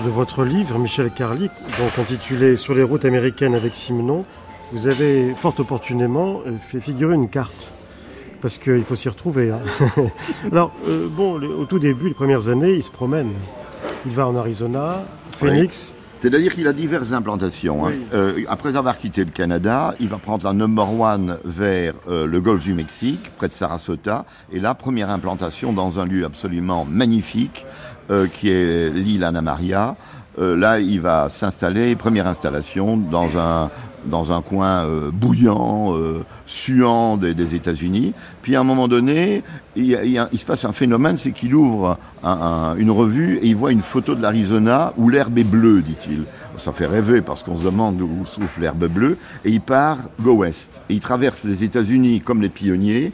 De votre livre, Michel Carly, donc intitulé Sur les routes américaines avec Simenon, vous avez fort opportunément euh, fait figurer une carte. Parce qu'il faut s'y retrouver. Hein. Alors, euh, bon, au tout début, les premières années, il se promène. Il va en Arizona, Phoenix. C'est-à-dire qu'il a diverses implantations. Hein. Euh, après avoir quitté le Canada, il va prendre un number one vers le golfe du Mexique, près de Sarasota. Et là, première implantation dans un lieu absolument magnifique, euh, qui est l'île Anna Maria. Euh, là, il va s'installer, première installation, dans un, dans un coin euh, bouillant, suant des, États-Unis. Puis à un moment donné, il, se passe un phénomène, c'est qu'il ouvre une revue et il voit une photo de l'Arizona où l'herbe est bleue, dit-il. Ça fait rêver parce qu'on se demande où souffle l'herbe bleue. Et il part go west. Et il traverse les États-Unis comme les pionniers,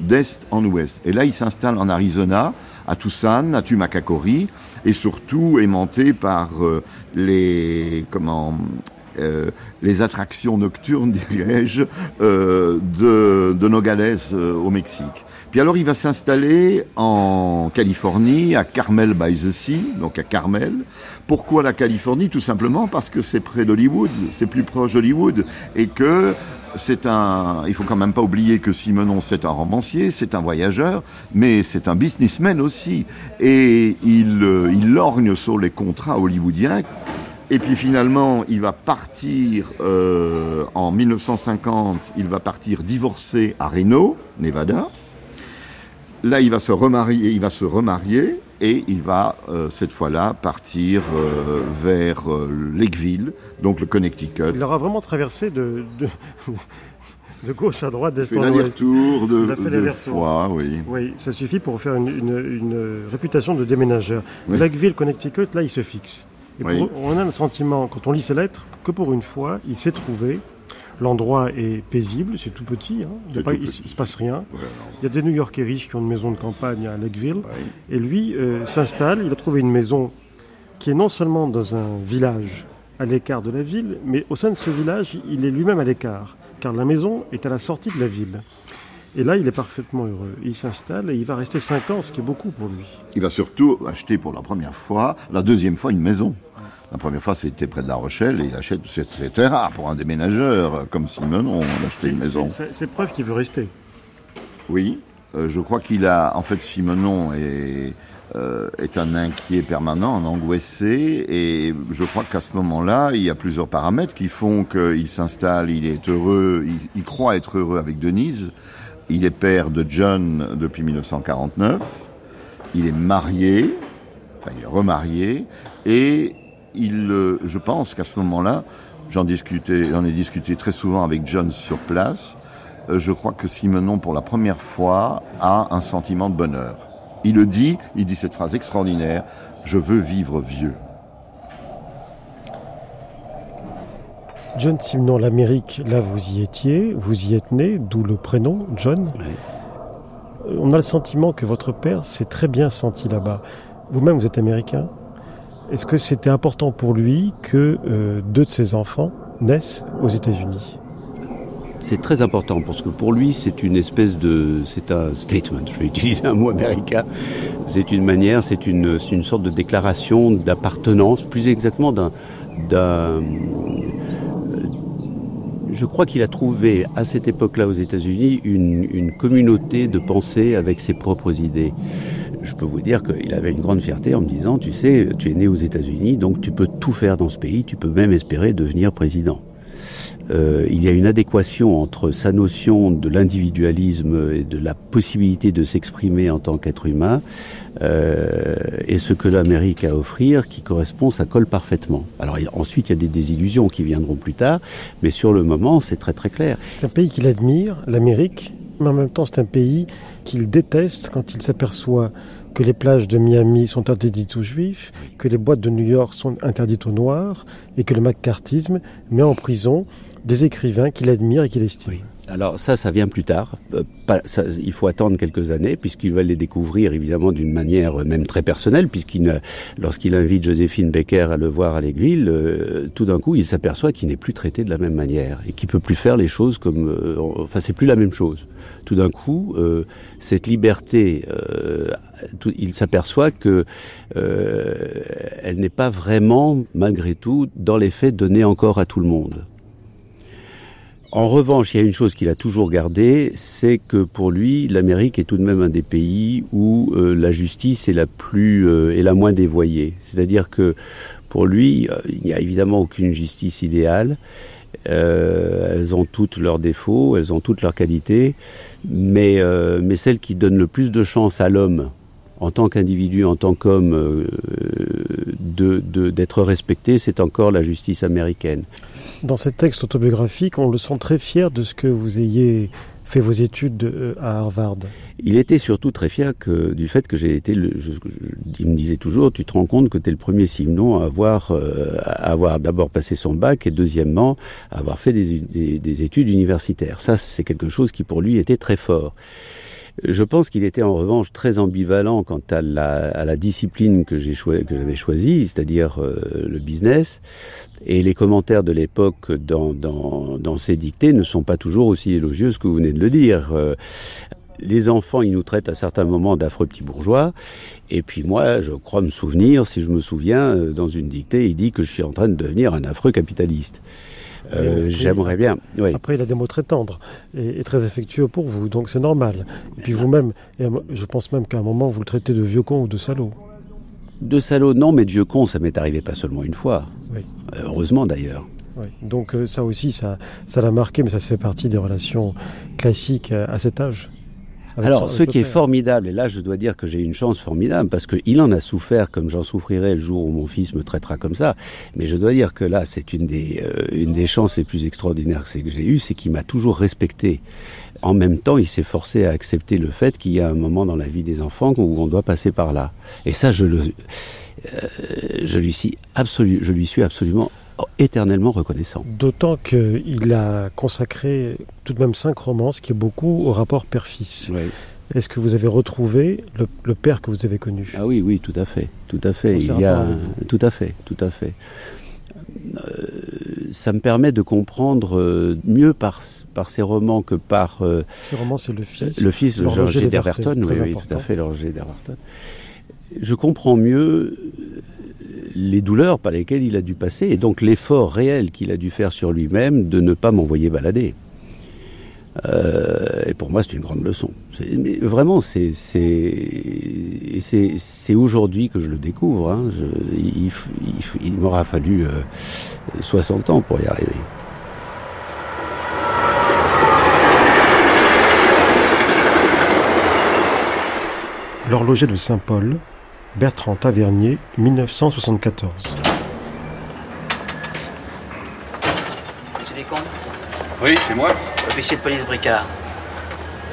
d'est en ouest. Et là, il s'installe en Arizona à Tucson, à Tumakakori, et surtout aimanté par euh, les comment euh, les attractions nocturnes, dirais-je, euh, de, de, Nogales au Mexique. Puis alors il va s'installer en Californie, à Carmel by the Sea, donc à Carmel. Pourquoi la Californie? Tout simplement parce que c'est près d'Hollywood, c'est plus proche d'Hollywood, et que c'est un, il faut quand même pas oublier que Simonon c'est un romancier, c'est un voyageur, mais c'est un businessman aussi. Et il, euh, il lorgne sur les contrats hollywoodiens. Et puis finalement, il va partir euh, en 1950, il va partir divorcé à Reno, Nevada. Là, il va se remarier, il va se remarier et il va euh, cette fois-là partir euh, vers Lakeville, donc le Connecticut. Il aura vraiment traversé de, de, gauche à droite, d'est en ouest. tour de, de fois, oui. Oui, ça suffit pour faire une, une, réputation de déménageur. Lakeville, Connecticut, là, il se fixe. Et on a le sentiment, quand on lit ses lettres, que pour une fois, il s'est trouvé L'endroit est paisible, c'est tout petit, hein. il ne se passe rien. il y a des New-Yorkais riches qui ont une maison de campagne à Lakeville. Et lui euh, s'installe, il a trouvé une maison qui est non seulement dans un village à l'écart de la ville, mais au sein de ce village, il est lui-même à l'écart, car la maison est à la sortie de la ville. Et là, il est parfaitement heureux. Il s'installe et il va rester 5 ans, ce qui est beaucoup pour lui. Il va surtout acheter pour la première fois, la deuxième fois, une maison. La première fois, c'était près de La Rochelle, et il achète, c'était rare pour un déménageur comme Simenon d'acheter une maison. C'est preuve qu'il veut rester. Oui, euh, je crois qu'il a, en fait, Simenon est, euh, est un inquiet permanent, un angoissé, et je crois qu'à ce moment-là, il y a plusieurs paramètres qui font qu'il s'installe, il est heureux, il, il, croit être heureux avec Denise, il est père de John depuis 1949, il est marié, enfin il est remarié, et il, euh, je pense qu'à ce moment-là, j'en discutais, j'en ai discuté très souvent avec John sur place, euh, je crois que Simenon, pour la première fois, a un sentiment de bonheur. Il le dit, il dit cette phrase extraordinaire, je veux vivre vieux. John Simenon, l'Amérique, là vous y étiez, vous y êtes né, d'où le prénom, John. Oui. On a le sentiment que votre père s'est très bien senti là-bas. Vous-même, vous êtes américain? Est-ce que c'était important pour lui que euh, deux de ses enfants naissent aux États-Unis? C'est très important parce que pour lui, c'est une espèce de, c'est un statement. Je vais utiliser un mot américain. C'est une manière, c'est une, une sorte de déclaration d'appartenance, plus exactement d'un, d'un. Je crois qu'il a trouvé à cette époque-là aux États-Unis une, une communauté de pensée avec ses propres idées. Je peux vous dire qu'il avait une grande fierté en me disant, tu sais, tu es né aux États-Unis, donc tu peux tout faire dans ce pays, tu peux même espérer devenir président. Euh, il y a une adéquation entre sa notion de l'individualisme et de la possibilité de s'exprimer en tant qu'être humain euh, et ce que l'Amérique a à offrir qui correspond, ça colle parfaitement. Alors ensuite, il y a des désillusions qui viendront plus tard, mais sur le moment, c'est très très clair. C'est un pays qu'il admire, l'Amérique, mais en même temps, c'est un pays qu'il déteste quand il s'aperçoit que les plages de Miami sont interdites aux juifs, que les boîtes de New York sont interdites aux noirs, et que le macartisme met en prison des écrivains qu'il admire et qu'il estime. Oui. Alors ça, ça vient plus tard. Euh, il faut attendre quelques années puisqu'il va les découvrir évidemment d'une manière même très personnelle puisqu'il, lorsqu'il invite Joséphine Becker à le voir à l'Aiguille, euh, tout d'un coup, il s'aperçoit qu'il n'est plus traité de la même manière et qu'il peut plus faire les choses comme, euh, enfin, c'est plus la même chose. Tout d'un coup, euh, cette liberté, il s'aperçoit que elle n'est pas vraiment, malgré tout, dans les faits, donnée encore à tout le monde. En revanche, il y a une chose qu'il a toujours gardée, c'est que pour lui, l'Amérique est tout de même un des pays où euh, la justice est la plus euh, la moins dévoyée. C'est-à-dire que pour lui, euh, il n'y a évidemment aucune justice idéale. elles ont toutes leurs défauts, elles ont toutes leurs qualités, mais mais celle qui donne le plus de chance à l'homme en tant qu'individu, en tant qu'homme, de d'être respecté, c'est encore la justice américaine. Dans ces textes autobiographiques, on le sent très fier de ce que vous ayez fait vos études euh, à Harvard. Il était surtout très fier que, du fait que j'ai été, le, je, il me disait toujours, tu te rends compte que tu es le premier Simon à avoir, euh, à avoir d'abord passé son bac et deuxièmement à avoir fait des, des, des études universitaires. Ça, c'est quelque chose qui pour lui était très fort. Je pense qu'il était en revanche très ambivalent quant à la, à la discipline que j'ai que j'avais choisie, c'est-à-dire euh, le business. Et les commentaires de l'époque dans, dans, dans ces dictées ne sont pas toujours aussi élogieux que vous venez de le dire. Euh, les enfants, ils nous traitent à certains moments d'affreux petits bourgeois. Et puis moi, je crois me souvenir, si je me souviens, euh, dans une dictée, il dit que je suis en train de devenir un affreux capitaliste. Euh, J'aimerais bien. Oui. Après, il a des mots très tendres et, et très affectueux pour vous, donc c'est normal. Et puis vous-même, je pense même qu'à un moment, vous le traitez de vieux con ou de salaud. De salaud, non, mais de vieux con, ça m'est arrivé pas seulement une fois. Oui. Heureusement d'ailleurs. Oui. Donc euh, ça aussi, ça, ça l'a marqué, mais ça se fait partie des relations classiques à cet âge. Alors, ce qui est formidable, et là je dois dire que j'ai une chance formidable, parce qu'il en a souffert comme j'en souffrirai le jour où mon fils me traitera comme ça, mais je dois dire que là c'est une des, euh, une des chances les plus extraordinaires que j'ai eues, c'est qu'il m'a toujours respecté. En même temps, il s'est forcé à accepter le fait qu'il y a un moment dans la vie des enfants où on doit passer par là. Et ça, je le, euh, je lui suis absolu, je lui suis absolument éternellement reconnaissant. D'autant qu'il a consacré tout de même cinq romans, ce qui est beaucoup au rapport père-fils. Oui. Est-ce que vous avez retrouvé le, le, père que vous avez connu? Ah oui, oui, tout à fait, tout à fait. Il y a, tout à fait, tout à fait. Euh, ça me permet de comprendre euh, mieux par, par ces romans que par... Euh, ces romans, c'est le fils. Le fils, Roger d'Averton, oui, oui, tout à fait, le Roger d'Averton. Je comprends mieux les douleurs par lesquelles il a dû passer et donc l'effort réel qu'il a dû faire sur lui-même de ne pas m'envoyer balader. Euh, et pour moi, c'est une grande leçon. Mais vraiment, c'est aujourd'hui que je le découvre. Hein. Il m'aura fallu euh, 60 ans pour y arriver. L'horloger de Saint-Paul, Bertrand Tavernier, 1974. Monsieur Descombes Oui, c'est moi. Officier de police Bricard.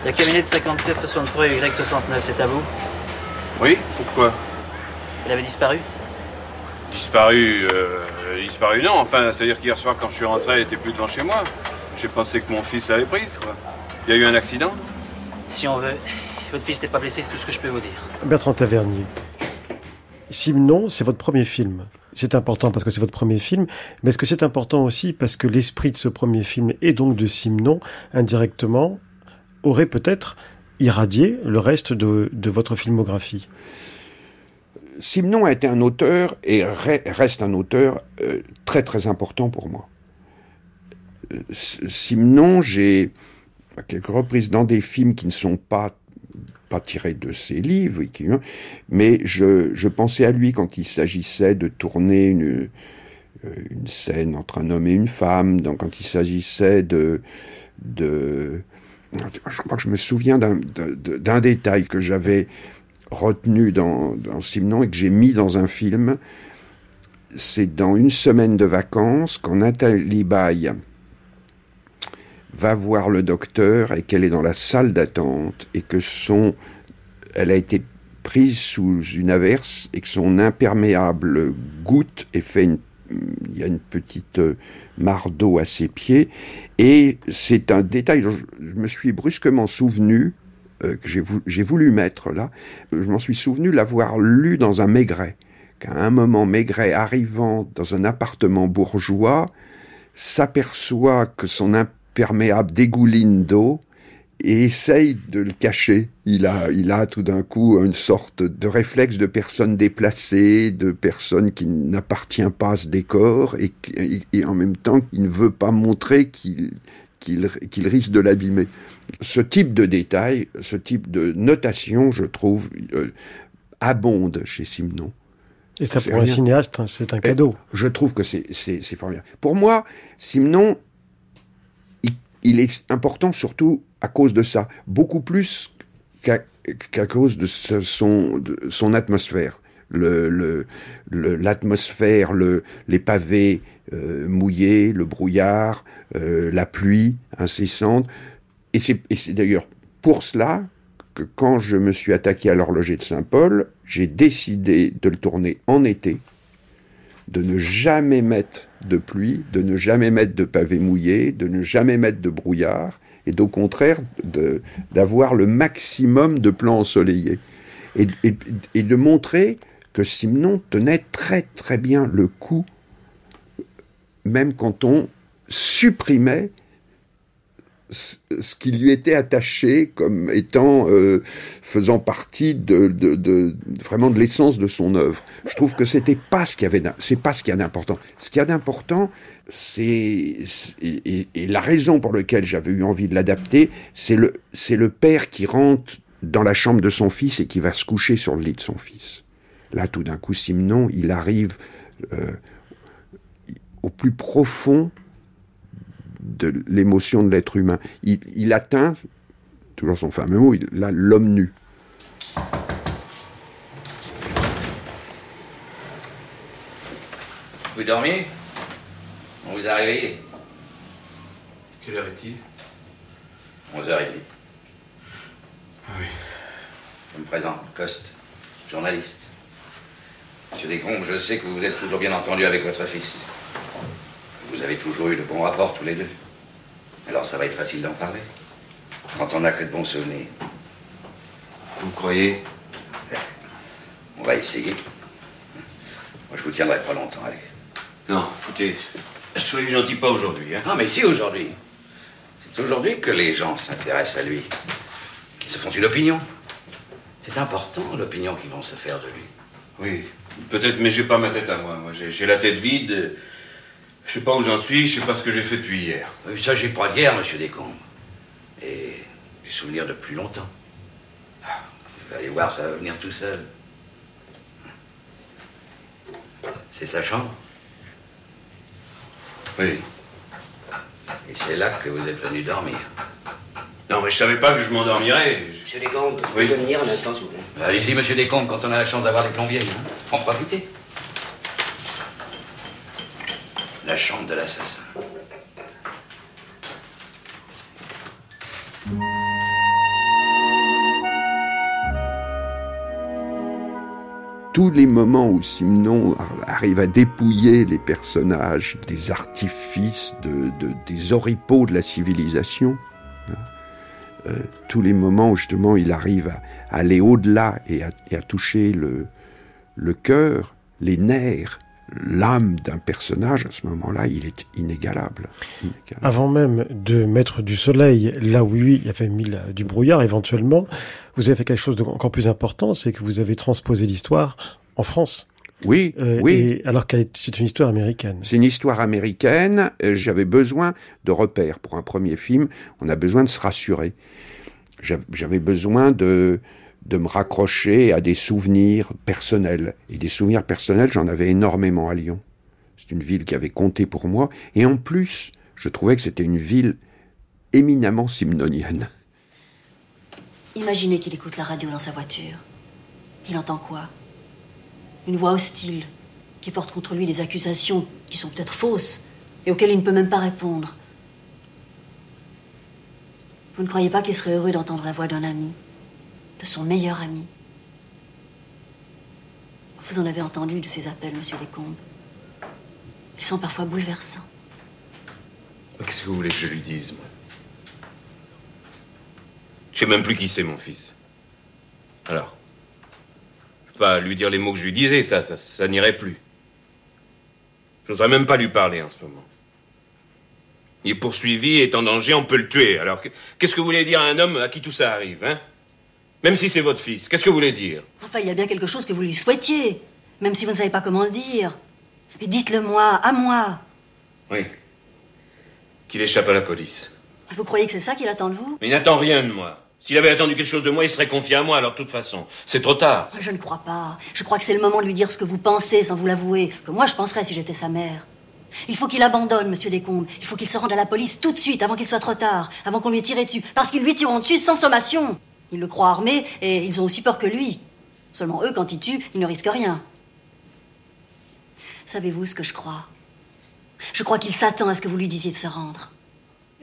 La camionnette 57 63 Y 69, c'est à vous? Oui, pourquoi? Elle avait disparu? Disparu euh, Disparu, non. Enfin, c'est-à-dire qu'hier soir, quand je suis rentré, elle était plus devant chez moi. J'ai pensé que mon fils l'avait prise, quoi. Il y a eu un accident? Si on veut. Votre fils n'est pas blessé, c'est tout ce que je peux vous dire. Bertrand Tavernier. Simon, c'est votre premier film. C'est important parce que c'est votre premier film, mais est-ce que c'est important aussi parce que l'esprit de ce premier film et donc de Simon, indirectement, aurait peut-être irradié le reste de, votre filmographie? Simon a été un auteur et reste un auteur euh, très très important pour moi. Euh, Simon, j'ai à quelques reprises dans des films qui ne sont pas pas tiré de ses livres, mais je, pensais à lui quand il s'agissait de tourner une, euh, scène entre un homme et une femme, quand il s'agissait de. Je crois que je me souviens d'un détail que j'avais retenu dans, dans Simon et que j'ai mis dans un film. C'est dans une semaine de vacances, quand Nathalie Baye va voir le docteur et qu'elle est dans la salle d'attente et que son, elle a été prise sous une averse et que son imperméable goutte et fait une, il y a une petite euh, mare d'eau à ses pieds et c'est un détail dont je me suis brusquement souvenu euh, que j'ai voulu, voulu mettre là. Je m'en suis souvenu l'avoir lu dans un Maigret qu'à un moment Maigret arrivant dans un appartement bourgeois s'aperçoit que son imperméable perméable dégouline d'eau et essaye de le cacher. Il a, il a tout d'un coup une sorte de réflexe de personne déplacée, de personne qui n'appartient pas à ce décor et, et, en même temps il ne veut pas montrer qu'il qu'il risque de l'abîmer. Ce type de détail, ce type de notation, je trouve, euh, abonde chez Simon. Et ça, pour un cinéaste, c'est un cadeau. je trouve que c'est formidable. Pour moi, Simon il est important surtout à cause de ça, beaucoup plus qu'à cause de, son, atmosphère. L'atmosphère, le, les pavés euh, mouillés, le brouillard, euh, la pluie incessante. Et c'est d'ailleurs pour cela que quand je me suis attaqué à l'horloger de Saint-Paul, j'ai décidé de le tourner en été, de ne jamais mettre de pluie, de ne jamais mettre de pavé mouillé, de ne jamais mettre de brouillard, et au contraire d'avoir le maximum de plans ensoleillés. Et, et, de montrer que Simon tenait très très bien le coup, même quand on supprimait ce qui lui était attaché comme étant euh, faisant partie de, de, de, vraiment de l'essence de son œuvre. Je trouve que c'était pas ce qu'il y avait, c'est pas ce qu'il y a d'important. Ce qu'il y a d'important, c'est et, et, la raison pour laquelle j'avais eu envie de l'adapter, c'est le c'est le père qui rentre dans la chambre de son fils et qui va se coucher sur le lit de son fils. Là, tout d'un coup, Simon, il arrive euh, au plus profond de l'émotion de l'être humain. Il, atteint, toujours son fameux mot, il l'homme nu. Vous dormiez? On vous a réveillé. Quelle heure est-il? 11h30. Oui. Je me présente, Coste, journaliste. Monsieur Descombes, je sais que vous vous êtes toujours bien entendu avec votre fils. Vous avez toujours eu de bons rapports tous les deux. Alors ça va être facile d'en parler. Quand on n'a que de bons souvenirs. Vous croyez? On va essayer. Moi, je vous tiendrai pas longtemps, allez. Non, écoutez, Soyez gentil, pas aujourd'hui. Hein. Ah, mais si, aujourd'hui. C'est aujourd'hui que les gens s'intéressent à lui. Qu'ils se font une opinion. C'est important, l'opinion qu'ils vont se faire de lui. Oui, peut-être, mais j'ai pas ma tête à moi. Moi, j'ai la tête vide. Je sais pas où j'en suis, je sais pas ce que j'ai fait depuis hier. Il s'agit pas d'hier, monsieur Descombes. Et des souvenirs de plus longtemps. Vous allez voir, ça va venir tout seul. C'est sa chambre Oui. Et c'est là que vous êtes venu dormir Non, mais je savais pas que je m'endormirais. Monsieur Descombes, vous pouvez venir un instant, s'il vous plaît Allez-y, monsieur Descombes, quand on a la chance d'avoir des plombiers. Hein. En profitez. La chambre de l'assassin. tous les moments où Simon arrive à dépouiller les personnages des artifices, de, des oripeaux de la civilisation, hein, euh, tous les moments où justement il arrive à, aller au-delà et, à, toucher le cœur, les nerfs, l'âme d'un personnage, à ce moment-là, il est inégalable. Avant même de mettre du soleil là où lui il avait mis du brouillard éventuellement, vous avez fait quelque chose d'encore plus important, c'est que vous avez transposé l'histoire en France. Oui, euh, oui. alors que c'est une histoire américaine. C'est une histoire américaine. Euh, j'avais besoin de repères pour un premier film. On a besoin de se rassurer. J'avais besoin de de me raccrocher à des souvenirs personnels. Et des souvenirs personnels, j'en avais énormément à Lyon. C'est une ville qui avait compté pour moi. Et en plus, je trouvais que c'était une ville éminemment simnonienne. Imaginez qu'il écoute la radio dans sa voiture. Il entend quoi? Une voix hostile qui porte contre lui des accusations qui sont peut-être fausses et auxquelles il ne peut même pas répondre. Vous ne croyez pas qu'il serait heureux d'entendre la voix d'un ami? De son meilleur ami. Vous en avez entendu de ces appels, monsieur Descombes. Ils sont parfois bouleversants. Qu'est-ce que vous voulez que je lui dise, moi? Je sais même plus qui c'est, mon fils. Alors Je peux pas lui dire les mots que je lui disais, ça, ça, n'irait plus. Je n'oserais même pas lui parler en ce moment. Il est poursuivi, est en danger, on peut le tuer. Alors, qu'est-ce que vous voulez dire à un homme à qui tout ça arrive, hein? Même si c'est votre fils, qu'est-ce que vous voulez dire? Enfin, il y a bien quelque chose que vous lui souhaitiez, même si vous ne savez pas comment le dire. Mais dites-le moi, à moi. Oui. Qu'il échappe à la police. Vous croyez que c'est ça qu'il attend de vous? Mais il n'attend rien de moi. S'il avait attendu quelque chose de moi, il serait confié à moi, alors de toute façon. C'est trop tard. Je ne crois pas. Je crois que c'est le moment de lui dire ce que vous pensez sans vous l'avouer. Que moi, je penserais si j'étais sa mère. Il faut qu'il abandonne, monsieur Descombes. Il faut qu'il se rende à la police tout de suite, avant qu'il soit trop tard, avant qu'on lui ait tiré dessus. Parce qu'ils lui tireront dessus sans sommation. Ils le croient armé et ils ont aussi peur que lui. Seulement eux, quand ils tuent, ils ne risquent rien. Savez-vous ce que je crois? Je crois qu'il s'attend à ce que vous lui disiez de se rendre.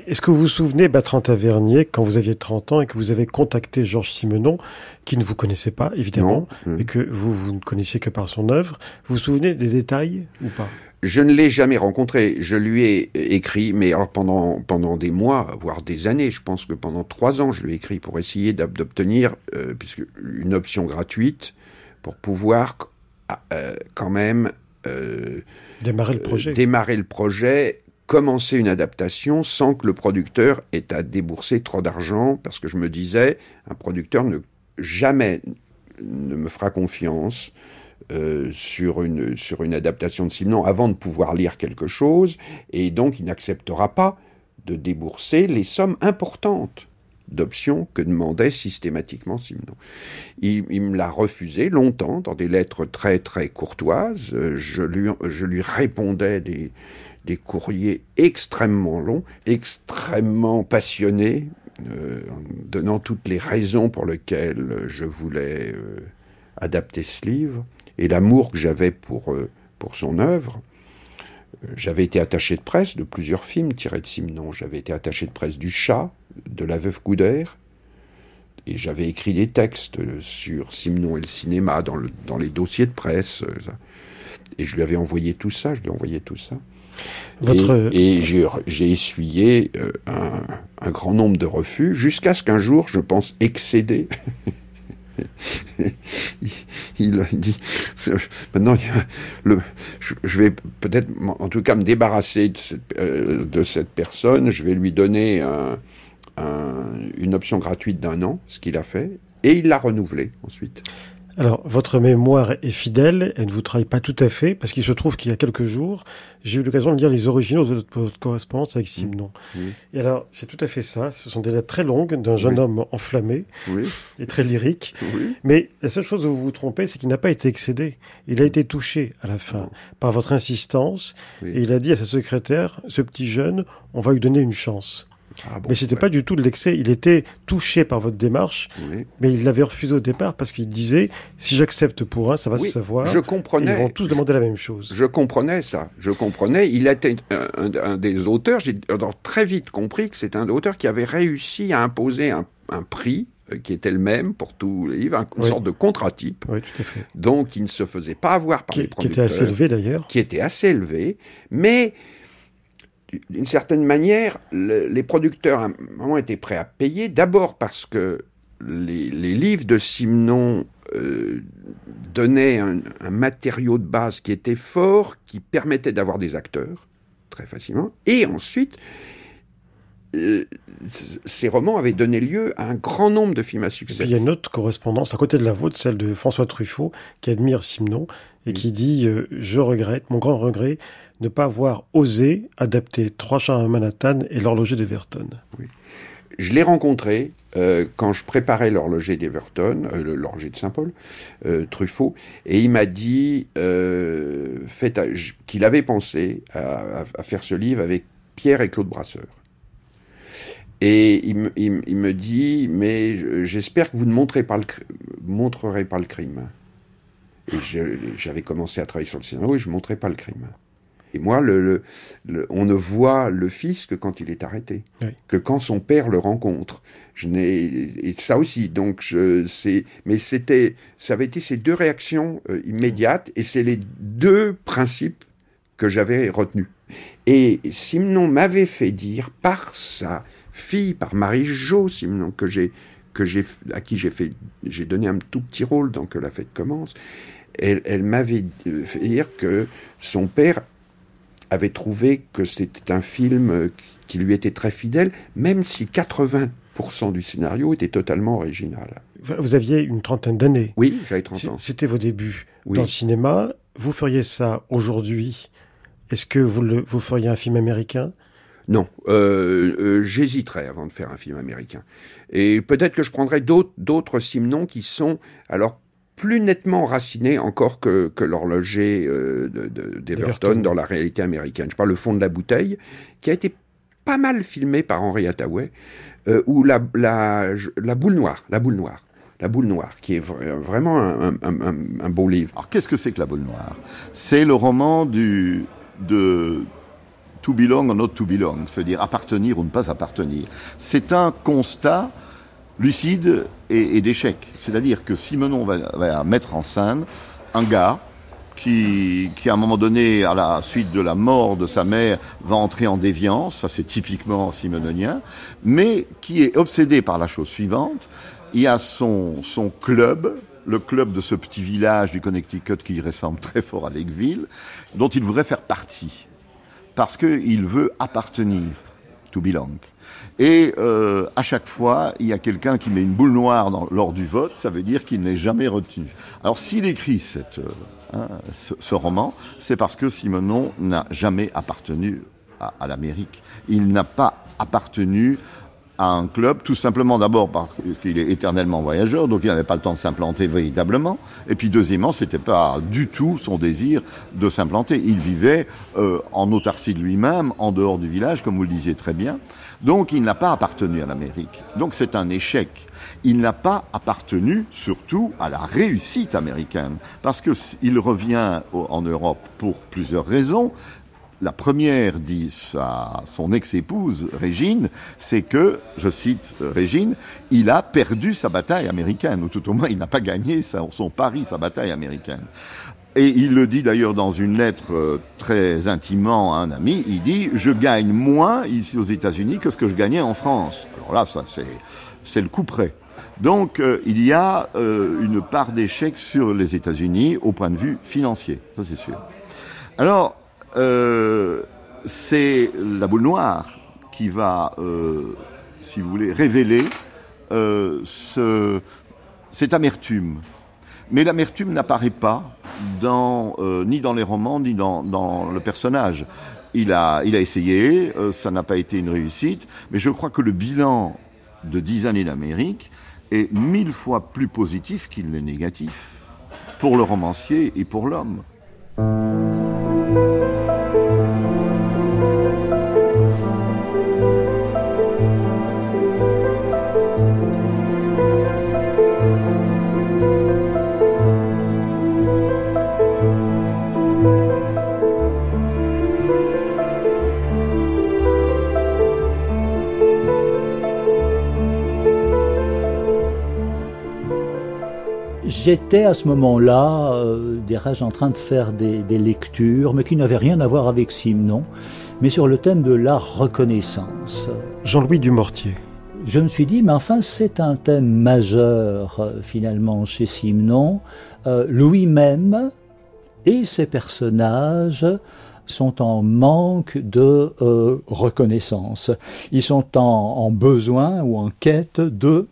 Est-ce que vous vous souvenez, Bertrand Tavernier, quand vous aviez 30 ans et que vous avez contacté Georges Simenon, qui ne vous connaissait pas, évidemment, mais que vous, vous ne connaissiez que par son œuvre, vous vous souvenez des détails ou pas? Je ne l'ai jamais rencontré. Je lui ai écrit, mais alors pendant, pendant des mois, voire des années. Je pense que pendant trois ans, je lui ai écrit pour essayer d'obtenir euh, une option gratuite pour pouvoir euh, quand même euh, démarrer le projet. démarrer le projet, commencer une adaptation sans que le producteur ait à débourser trop d'argent, parce que je me disais, un producteur ne jamais ne me fera confiance euh, sur, une, sur une adaptation de Simon avant de pouvoir lire quelque chose, et donc il n'acceptera pas de débourser les sommes importantes d'options que demandait systématiquement Simon. Il, me l'a refusé longtemps, dans des lettres très très courtoises. Je lui, je lui répondais des, des courriers extrêmement longs, extrêmement passionnés, euh, en donnant toutes les raisons pour lesquelles je voulais euh, adapter ce livre et l'amour que j'avais pour, euh, pour son œuvre. Euh, j'avais été attaché de presse de plusieurs films tirés de Simon. J'avais été attaché de presse du Chat, de La Veuve Coudert, et j'avais écrit des textes sur Simon et le cinéma dans, le, dans les dossiers de presse. Euh, et je lui avais envoyé tout ça, je lui ai envoyé tout ça. Votre... Et, j'ai essuyé un, un, grand nombre de refus, jusqu'à ce qu'un jour, je pense, excédé, il dit maintenant je, vais peut-être en tout cas me débarrasser de cette, euh, personne, je vais lui donner un, une option gratuite d'un an, ce qu'il a fait, et il l'a renouvelé ensuite. Alors, votre mémoire est fidèle, elle ne vous trahit pas tout à fait, parce qu'il se trouve qu'il y a quelques jours, j'ai eu l'occasion de lire les originaux de votre correspondance avec Simon. Et alors, c'est tout à fait ça. Ce sont des lettres très longues d'un jeune homme enflammé et très lyrique. Mais la seule chose où vous vous trompez, c'est qu'il n'a pas été excédé. Il a été touché à la fin par votre insistance. Et il a dit à sa secrétaire, ce petit jeune, on va lui donner une chance. Ah mais c'était pas du tout de l'excès. Il était touché par votre démarche, mais il l'avait refusé au départ parce qu'il disait si j'accepte pour un, ça va se savoir. Je comprenais. Ils vont tous demander la même chose. Je comprenais ça. Je comprenais. Il était un, des auteurs. J'ai très vite compris que c'est un auteur qui avait réussi à imposer un, prix euh, qui était le même pour tous les livres, une sorte de contrat-type. Oui, tout à fait. Donc, il ne se faisait pas avoir par les producteurs. Qui était assez élevé d'ailleurs. Qui était assez élevé, mais d'une certaine manière, les producteurs à un moment étaient prêts à payer, d'abord parce que les, livres de Simon euh, donnaient un, matériau de base qui était fort, qui permettait d'avoir des acteurs très facilement, et ensuite, euh, ces romans avaient donné lieu à un grand nombre de films à succès. il y a une autre correspondance à côté de la vôtre, celle de François Truffaut, qui admire Simon et qui dit euh, Je regrette, mon grand regret, ne pas avoir osé adapter Trois chats à Manhattan et l'horloger d'Everton. Je l'ai rencontré euh, quand je préparais l'horloger d'Everton, euh, l'horloger de Saint-Paul, euh, Truffaut, et il m'a dit qu'il avait pensé à, faire ce livre avec Pierre et Claude Brasseur. Et il, me dit, mais j'espère que vous ne montrerez pas le, montrerez pas le crime. J'avais commencé à travailler sur le scénario et je ne montrais pas le crime. Et moi, le, on ne voit le fils que quand il est arrêté, que quand son père le rencontre. Je n'ai et ça aussi. Donc, c'est, mais c'était, ça avait été ces deux réactions euh, immédiates, et c'est les deux principes que j'avais retenus. Et Simon m'avait fait dire par sa fille, par Marie-Jo Simon, que j'ai, que j'ai, à qui j'ai fait, j'ai donné un tout petit rôle dans que la fête commence. Elle, elle m'avait fait dire que son père avait trouvé que c'était un film qui lui était très fidèle, même si 80% du scénario était totalement original. Vous aviez une trentaine d'années. Oui, j'avais 30 ans. C'était vos débuts dans le cinéma. Vous feriez ça aujourd'hui? Est-ce que vous, le, vous feriez un film américain? Non, euh, euh, j'hésiterais avant de faire un film américain. Et peut-être que je prendrais d'autres Simons qui sont alors plus nettement raciné encore que, que l'horloger euh, d'Everton dans la réalité américaine. Je parle le fond de la bouteille, qui a été pas mal filmé par Henri Hathaway, euh, ou la, la, la boule noire, la boule noire. La boule noire, qui est vraiment un, un, un, beau livre. Alors qu'est-ce que c'est que la boule noire? C'est le roman du, de To Belong or Not To Belong, c'est-à-dire appartenir ou ne pas appartenir. C'est un constat lucide et, d'échec. C'est-à-dire que Simenon va, va, mettre en scène un gars qui, qui, à un moment donné, à la suite de la mort de sa mère, va entrer en déviance, ça c'est typiquement simononien, mais qui est obsédé par la chose suivante. Il y a son, son club, le club de ce petit village du Connecticut qui ressemble très fort à Lakeville, dont il voudrait faire partie, parce qu'il veut appartenir, to belong. Et euh, à chaque fois, il y a quelqu'un qui met une boule noire lors du vote, ça veut dire qu'il n'est jamais retenu. Alors s'il écrit cette, euh, hein, ce, roman, c'est parce que Simonon n'a jamais appartenu à, à l'Amérique. Il n'a pas appartenu à un club, tout simplement d'abord parce qu'il est éternellement voyageur, donc il n'avait pas le temps de s'implanter véritablement. Et puis deuxièmement, c'était pas du tout son désir de s'implanter. Il vivait euh, en autarcie de lui-même, en dehors du village, comme vous le disiez très bien. Donc il n'a pas appartenu à l'Amérique. Donc c'est un échec. Il n'a pas appartenu surtout à la réussite américaine, parce qu'il revient en Europe pour plusieurs raisons. La première, dit son ex-épouse, Régine, c'est que, je cite euh, Régine, il a perdu sa bataille américaine, ou tout au moins il n'a pas gagné son pari, sa bataille américaine. Et il le dit d'ailleurs dans une lettre euh, très intimement à un ami, il dit « Je gagne moins ici aux États-Unis que ce que je gagnais en France ». Alors là, ça c'est, le coup près. Donc euh, il y a euh, une part d'échec sur les États-Unis au point de vue financier, ça c'est sûr. Alors, c'est la boule noire qui va, si vous voulez, révéler ce, cette amertume. Mais l'amertume n'apparaît pas dans, ni dans les romans, ni dans, le personnage. Il a, il a essayé, ça n'a pas été une réussite, mais je crois que le bilan de dix années d'Amérique est mille fois plus positif qu'il n'est négatif, pour le romancier et pour l'homme. J'étais à ce moment-là, euh, dirais-je, en train de faire des, lectures, mais qui n'avaient rien à voir avec Simon, mais sur le thème de la reconnaissance. Jean-Louis Dumortier. Je me suis dit, mais enfin, c'est un thème majeur, euh, finalement, chez Simon. Euh, Louis même et ses personnages sont en manque de reconnaissance. Ils sont en besoin ou en quête de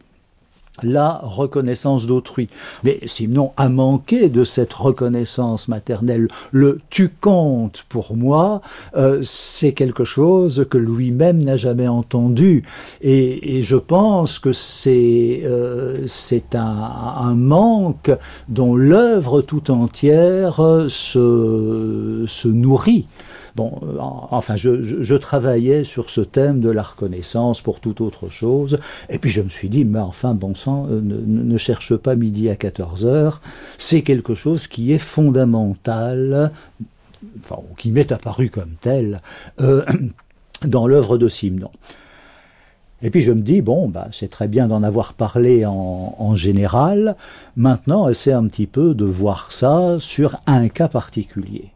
la reconnaissance d'autrui. Mais Simon a manqué de cette reconnaissance maternelle. Le tu comptes pour moi, euh, c'est quelque chose que lui-même n'a jamais entendu. Et, je pense que c'est euh, c'est un, manque dont l'œuvre tout entière se, se nourrit. Bon, euh, enfin, je, travaillais sur ce thème de la reconnaissance pour toute autre chose, et puis je me suis dit, mais enfin, bon sang, euh, ne, cherche pas midi à 14 heures, c'est quelque chose qui est fondamental, enfin, qui m'est apparu comme tel, euh, dans l'œuvre de Simon. Et puis je me dis, bon, bah, c'est très bien d'en avoir parlé en, en général, maintenant essaie un petit peu de voir ça sur un cas particulier.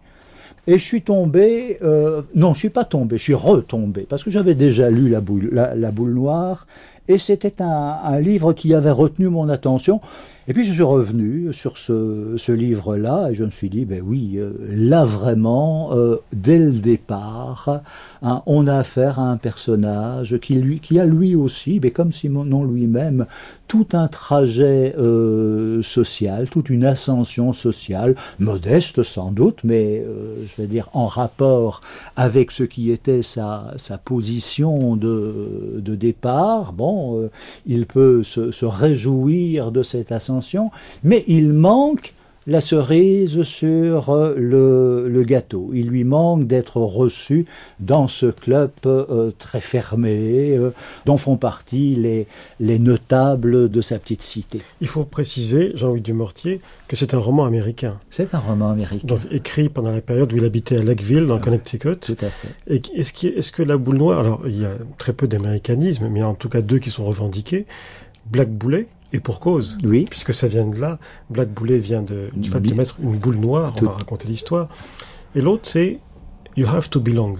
Et je suis tombé, euh, non, je suis pas tombé, je suis retombé, parce que j'avais déjà lu La boule, la, boule noire, et c'était un, un, livre qui avait retenu mon attention. Et puis je suis revenu sur ce, ce livre-là et je me suis dit, ben oui, euh, là vraiment, euh, dès le départ, hein, on a affaire à un personnage qui, lui, qui a lui aussi, mais comme Simon lui-même, tout un trajet euh, social, toute une ascension sociale, modeste sans doute, mais je vais dire en rapport avec ce qui était sa, sa position de, de départ. Bon, il peut se, se réjouir de cette ascension mais il manque la cerise sur euh, le, gâteau. Il lui manque d'être reçu dans ce club euh, très fermé, euh, dont font partie les, les notables de sa petite cité. Il faut préciser, Jean-Louis Dumortier, que c'est un roman américain. C'est un roman américain. Donc écrit pendant la période où il habitait à Lakeville, dans ah, Connecticut. Tout à fait. Et est-ce, est-ce que la boule noire, alors il y a très peu d'américanisme, mais en tout cas deux qui sont revendiqués, Black Boulet, et pour cause. Oui. Puisque ça vient de là. Black Boulet vient de, du fait de mettre une boule noire. On va raconter l'histoire. Et l'autre, c'est You have to belong.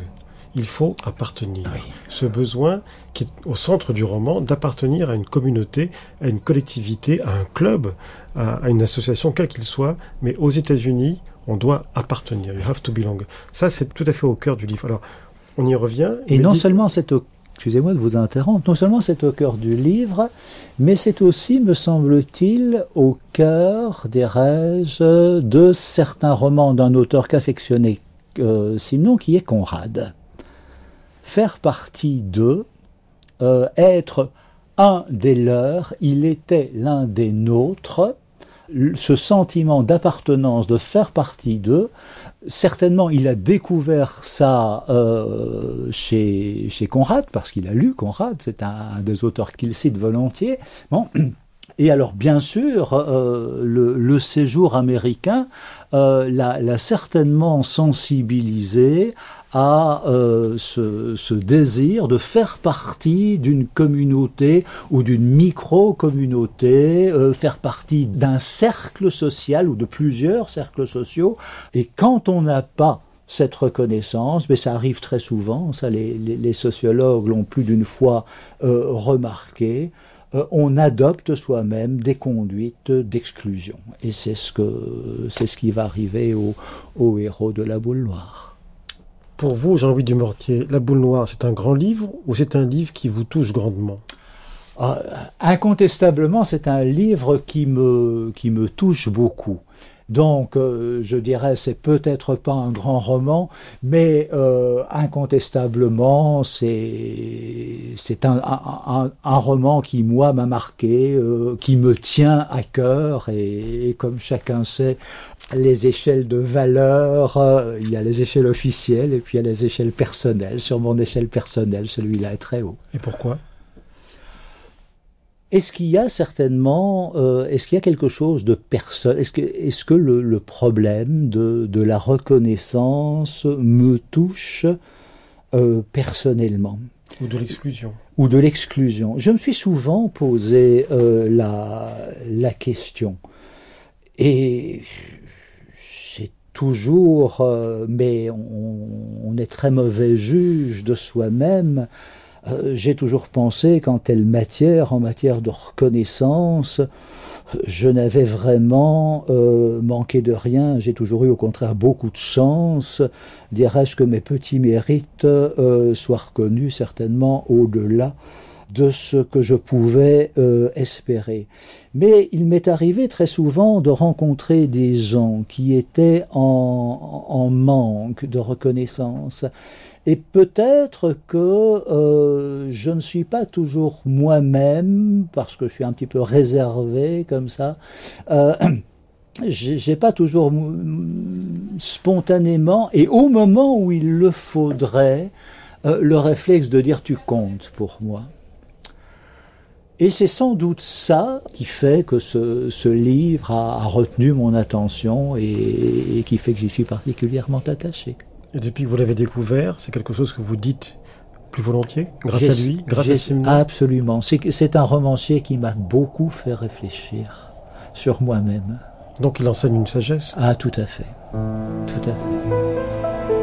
Il faut appartenir. Ce besoin qui est au centre du roman d'appartenir à une communauté, à une collectivité, à un club, à, une association, quelle qu'il soit. Mais aux États-Unis, on doit appartenir. You have to belong. Ça, c'est tout à fait au cœur du livre. Alors, on y revient. Et non seulement c'est au excusez-moi de vous interrompre, non seulement c'est au cœur du livre, mais c'est aussi, me semble-t-il, au cœur des rêves de certains romans d'un auteur qu'affectionnait euh, Simon, qui est Conrad. Faire partie d'eux, euh, être un des leurs, il était l'un des nôtres, ce sentiment d'appartenance, de faire partie d'eux, certainement il a découvert ça euh, chez, chez Conrad, parce qu'il a lu Conrad, c'est un, des auteurs qu'il cite volontiers. Bon. Et alors, bien sûr, euh, le, séjour américain euh, l'a certainement sensibilisé à euh, ce, désir de faire partie d'une communauté ou d'une micro-communauté, faire partie d'un cercle social ou de plusieurs cercles sociaux. Et quand on n'a pas cette reconnaissance, mais ça arrive très souvent, ça les, sociologues l'ont plus d'une fois remarqué, on adopte soi-même des conduites d'exclusion. Et c'est ce, que, c'est ce qui va arriver au, au héros de la boule noire. Pour vous, Jean-Louis Dumortier, La boule noire, c'est un grand livre ou c'est un livre qui vous touche grandement? Ah, Incontestablement, c'est un livre qui me, qui me touche beaucoup. Donc, euh, je dirais, c'est peut-être pas un grand roman, mais euh, incontestablement, c'est un, un, un, roman qui moi m'a marqué, euh, qui me tient à cœur, et, et, comme chacun sait, les échelles de valeur, euh, il y a les échelles officielles et puis il y a les échelles personnelles. Sur mon échelle personnelle, celui-là est très haut. Et pourquoi? Est-ce qu'il y a certainement, euh, est-ce qu'il y a quelque chose de personne Est-ce que, est-ce que le, le problème de, de, la reconnaissance me touche euh, personnellement Ou de l'exclusion Ou de l'exclusion. Je me suis souvent posé euh, la, la question. Et c'est toujours, mais on, on, est très mauvais juge de soi-même. Euh, j'ai toujours pensé qu'en telle matière, en matière de reconnaissance, je n'avais vraiment euh, manqué de rien. J'ai toujours eu au contraire beaucoup de chance. Dirais-je que mes petits mérites euh, soient reconnus certainement au-delà de ce que je pouvais espérer. Mais il m'est arrivé très souvent de rencontrer des gens qui étaient en, en manque de reconnaissance et peut-être que euh, je ne suis pas toujours moi-même, parce que je suis un petit peu réservé comme ça. Euh, j'ai pas toujours spontanément et au moment où il le faudrait euh, le réflexe de dire tu comptes pour moi. Et c'est sans doute ça qui fait que ce, livre a, a, retenu mon attention et, et qui fait que j'y suis particulièrement attaché. Et depuis que vous l'avez découvert, c'est quelque chose que vous dites plus volontiers, grâce à lui, grâce à Simon Absolument. C'est un romancier qui m'a beaucoup fait réfléchir sur moi-même. Donc il enseigne une sagesse Ah, tout à fait. Tout à fait.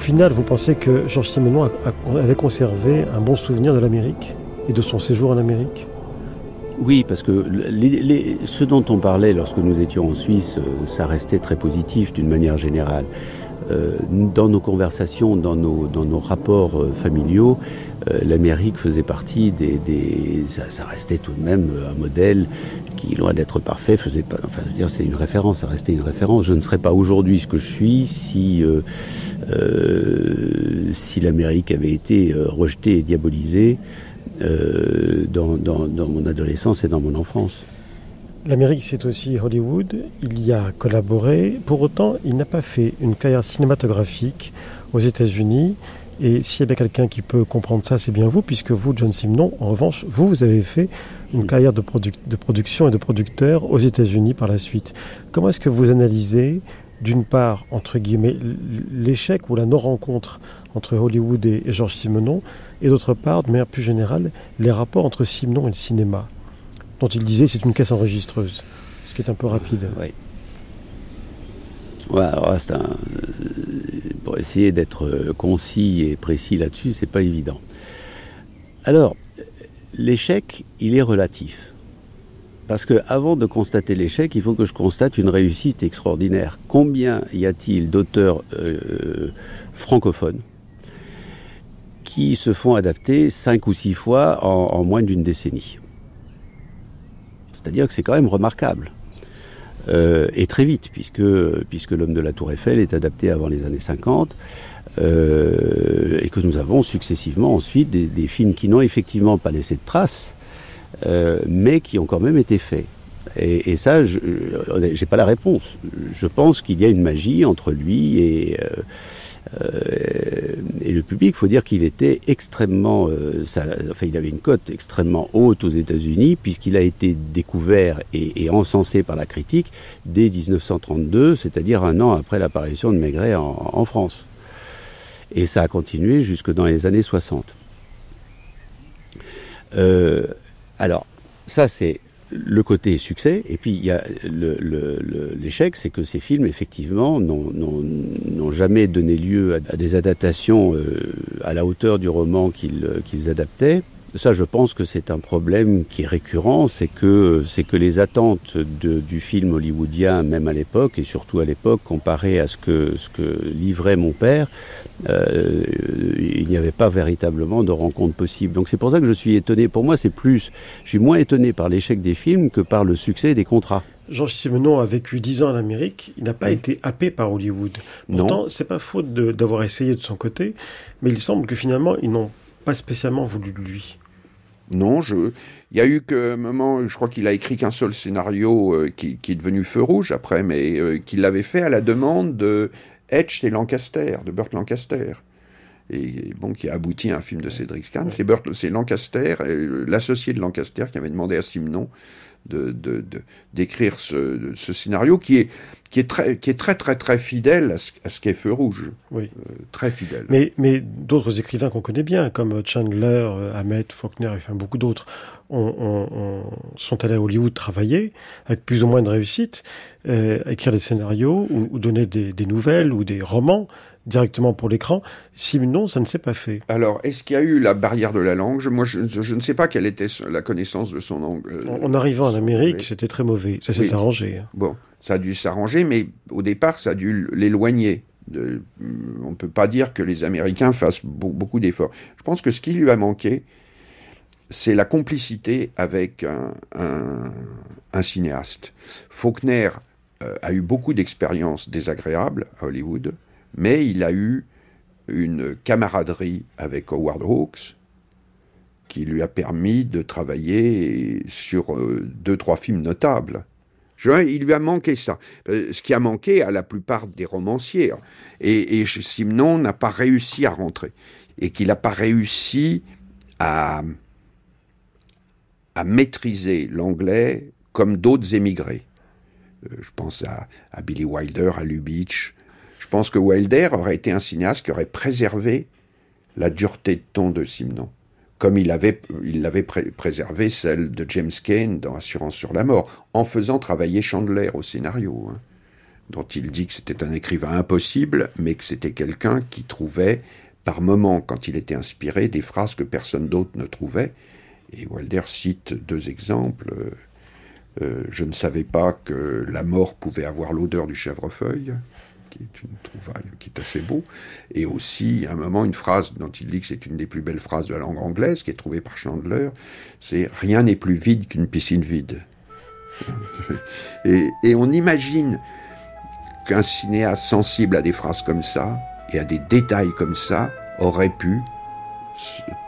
Final, vous pensez que Georges Simenon avait conservé un bon souvenir de l'Amérique et de son séjour en Amérique? Oui, parce que ce dont on parlait lorsque nous étions en Suisse, ça restait très positif d'une manière générale. Euh, dans nos conversations, dans nos, dans nos rapports euh, familiaux, euh, l'Amérique faisait partie des... ça, restait tout de même un modèle qui, loin d'être parfait, faisait pas... Enfin, je veux dire, c'est une référence, ça restait une référence. Je ne serais pas aujourd'hui ce que je suis si, euh, si l'Amérique avait été rejetée et diabolisée euh, dans, mon adolescence et dans mon enfance. L'Amérique, c'est aussi Hollywood. Il y a collaboré. Pour autant, il n'a pas fait une carrière cinématographique aux États-Unis. Et s'il y a bien quelqu'un qui peut comprendre ça, c'est bien vous, puisque vous, John Simon, en revanche, vous, vous avez fait une carrière de, produ de production et de producteur aux États-Unis par la suite. Comment est-ce que vous analysez, d'une part, entre guillemets, l'échec ou la non-rencontre entre Hollywood et, et Georges Simenon, et d'autre part, de manière plus générale, les rapports entre Simenon et le cinéma, dont il disait c'est une caisse enregistreuse, ce qui est un peu rapide. Oui. Ouais, alors c'est un, pour essayer d'être concis et précis là-dessus, c'est pas évident. Alors, l'échec, il est relatif. Parce que avant de constater l'échec, il faut que je constate une réussite extraordinaire. Combien y a-t-il d'auteurs euh, francophones qui se font adapter cinq ou six fois en, en moins d'une décennie? C'est-à-dire que c'est quand même remarquable. Euh, et très vite, puisque, puisque l'homme de la Tour Eiffel est adapté avant les années 50, euh, et que nous avons successivement ensuite des, des films qui n'ont effectivement pas laissé de traces, euh, mais qui ont quand même été faits. Et, et ça, je n'ai pas la réponse. Je pense qu'il y a une magie entre lui et, euh, et le public, faut dire qu'il était extrêmement, euh, enfin, il avait une cote extrêmement haute aux États-Unis puisqu'il a été découvert et, encensé par la critique dès 1932, c'est-à-dire un an après l'apparition de Maigret en, en, France. Et ça a continué jusque dans les années 60. Euh, alors, ça c'est le côté succès, et puis il y a l'échec, c'est que ces films, effectivement, n'ont jamais donné lieu à, des adaptations euh, à la hauteur du roman qu'ils adaptaient. Ça, je pense que c'est un problème qui est récurrent, c'est que c'est que les attentes de, du film hollywoodien, même à l'époque et surtout à l'époque, comparé à ce que ce que livrait mon père, euh, il n'y avait pas véritablement de rencontre possible. Donc c'est pour ça que je suis étonné. Pour moi, c'est plus, je suis moins étonné par l'échec des films que par le succès des contrats. Georges Simenon a vécu dix ans en Amérique. Il n'a pas été happé par Hollywood. Pourtant, c'est pas faute d'avoir essayé de son côté, mais il semble que finalement, ils n'ont pas spécialement voulu de lui. Non, je... il y a eu que moment, je crois qu'il a écrit qu'un seul scénario euh, qui, qui, est devenu Feu Rouge après, mais euh, qu'il l'avait fait à la demande de Etch et Lancaster, de Burt Lancaster. Et bon, qui a abouti à un film de Cédric Kahn. C'est Lancaster, euh, l'associé de Lancaster, qui avait demandé à Simon de, d'écrire ce, ce, scénario qui est, qui, est très, qui est très très très fidèle à ce, à ce qu'est Feu Rouge. Oui. Euh, très fidèle. Mais, mais d'autres écrivains qu'on connaît bien, comme Chandler, euh, Hammett, Faulkner, et enfin beaucoup d'autres, on, sont allés à Hollywood travailler avec plus ou moins de réussite, euh, écrire des scénarios ou, donner des, des, nouvelles ou des romans directement pour l'écran. Sinon, ça ne s'est pas fait. Alors, est-ce qu'il y a eu la barrière de la langue? Moi, je, ne sais pas quelle était la connaissance de son langue. En, arrivant en Amérique, c'était très mauvais. Ça s'est arrangé. Bon, ça a dû s'arranger, mais au départ, ça a dû l'éloigner. De, on ne peut pas dire que les Américains fassent beaucoup d'efforts. Je pense que ce qui lui a manqué, c'est la complicité avec un, cinéaste. Faulkner euh, a eu beaucoup d'expériences désagréables à Hollywood mais il a eu une camaraderie avec Howard Hawks qui lui a permis de travailler sur euh, deux, trois films notables. Il lui a manqué ça. Euh, ce qui a manqué à la plupart des romanciers. Et, Simon n'a pas réussi à rentrer. Et qu'il n'a pas réussi à, maîtriser l'anglais comme d'autres émigrés. Euh, je pense à, à Billy Wilder, à Lubitsch, pense que Wilder aurait été un cinéaste qui aurait préservé la dureté de ton de Simon, comme il avait, l'avait préservé celle de James Cain dans Assurance sur la mort, en faisant travailler Chandler au scénario, hein, dont il dit que c'était un écrivain impossible, mais que c'était quelqu'un qui trouvait, par moments, quand il était inspiré, des phrases que personne d'autre ne trouvait. Et Wilder cite deux exemples. Euh, je ne savais pas que la mort pouvait avoir l'odeur du chèvrefeuille qui est une trouvaille, qui est assez beau, et aussi à un moment une phrase dont il dit que c'est une des plus belles phrases de la langue anglaise, qui est trouvée par Chandler, c'est rien n'est plus vide qu'une piscine vide. et, et on imagine qu'un cinéaste sensible à des phrases comme ça et à des détails comme ça aurait pu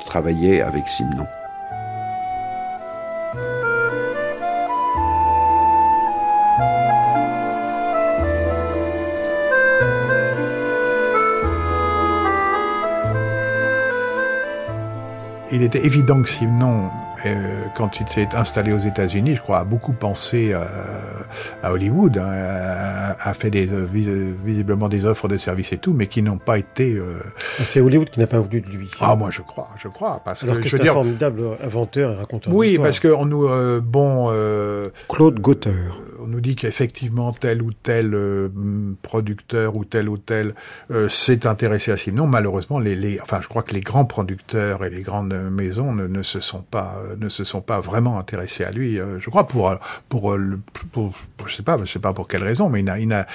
travailler avec Simon. Il était évident que Simon, euh, quand il s'est installé aux États-Unis, je crois, a beaucoup pensé euh, à Hollywood, hein, a, fait des, visiblement des offres de services et tout, mais qui n'ont pas été. Euh, C'est Hollywood qui n'a pas voulu de lui. Ah, moi je crois, je crois, parce Alors que, c'est un formidable inventeur et raconteur. Oui, parce qu'on nous, bon. Claude Gauthier on nous dit qu'effectivement tel ou tel euh, producteur ou tel ou tel euh, s'est intéressé à Simon. Malheureusement, les, enfin, je crois que les grands producteurs et les grandes maisons ne, se sont pas euh, ne se sont pas vraiment intéressés à lui. je crois pour pour, pour, je sais pas, je sais pas pour quelle raison, mais il a, il a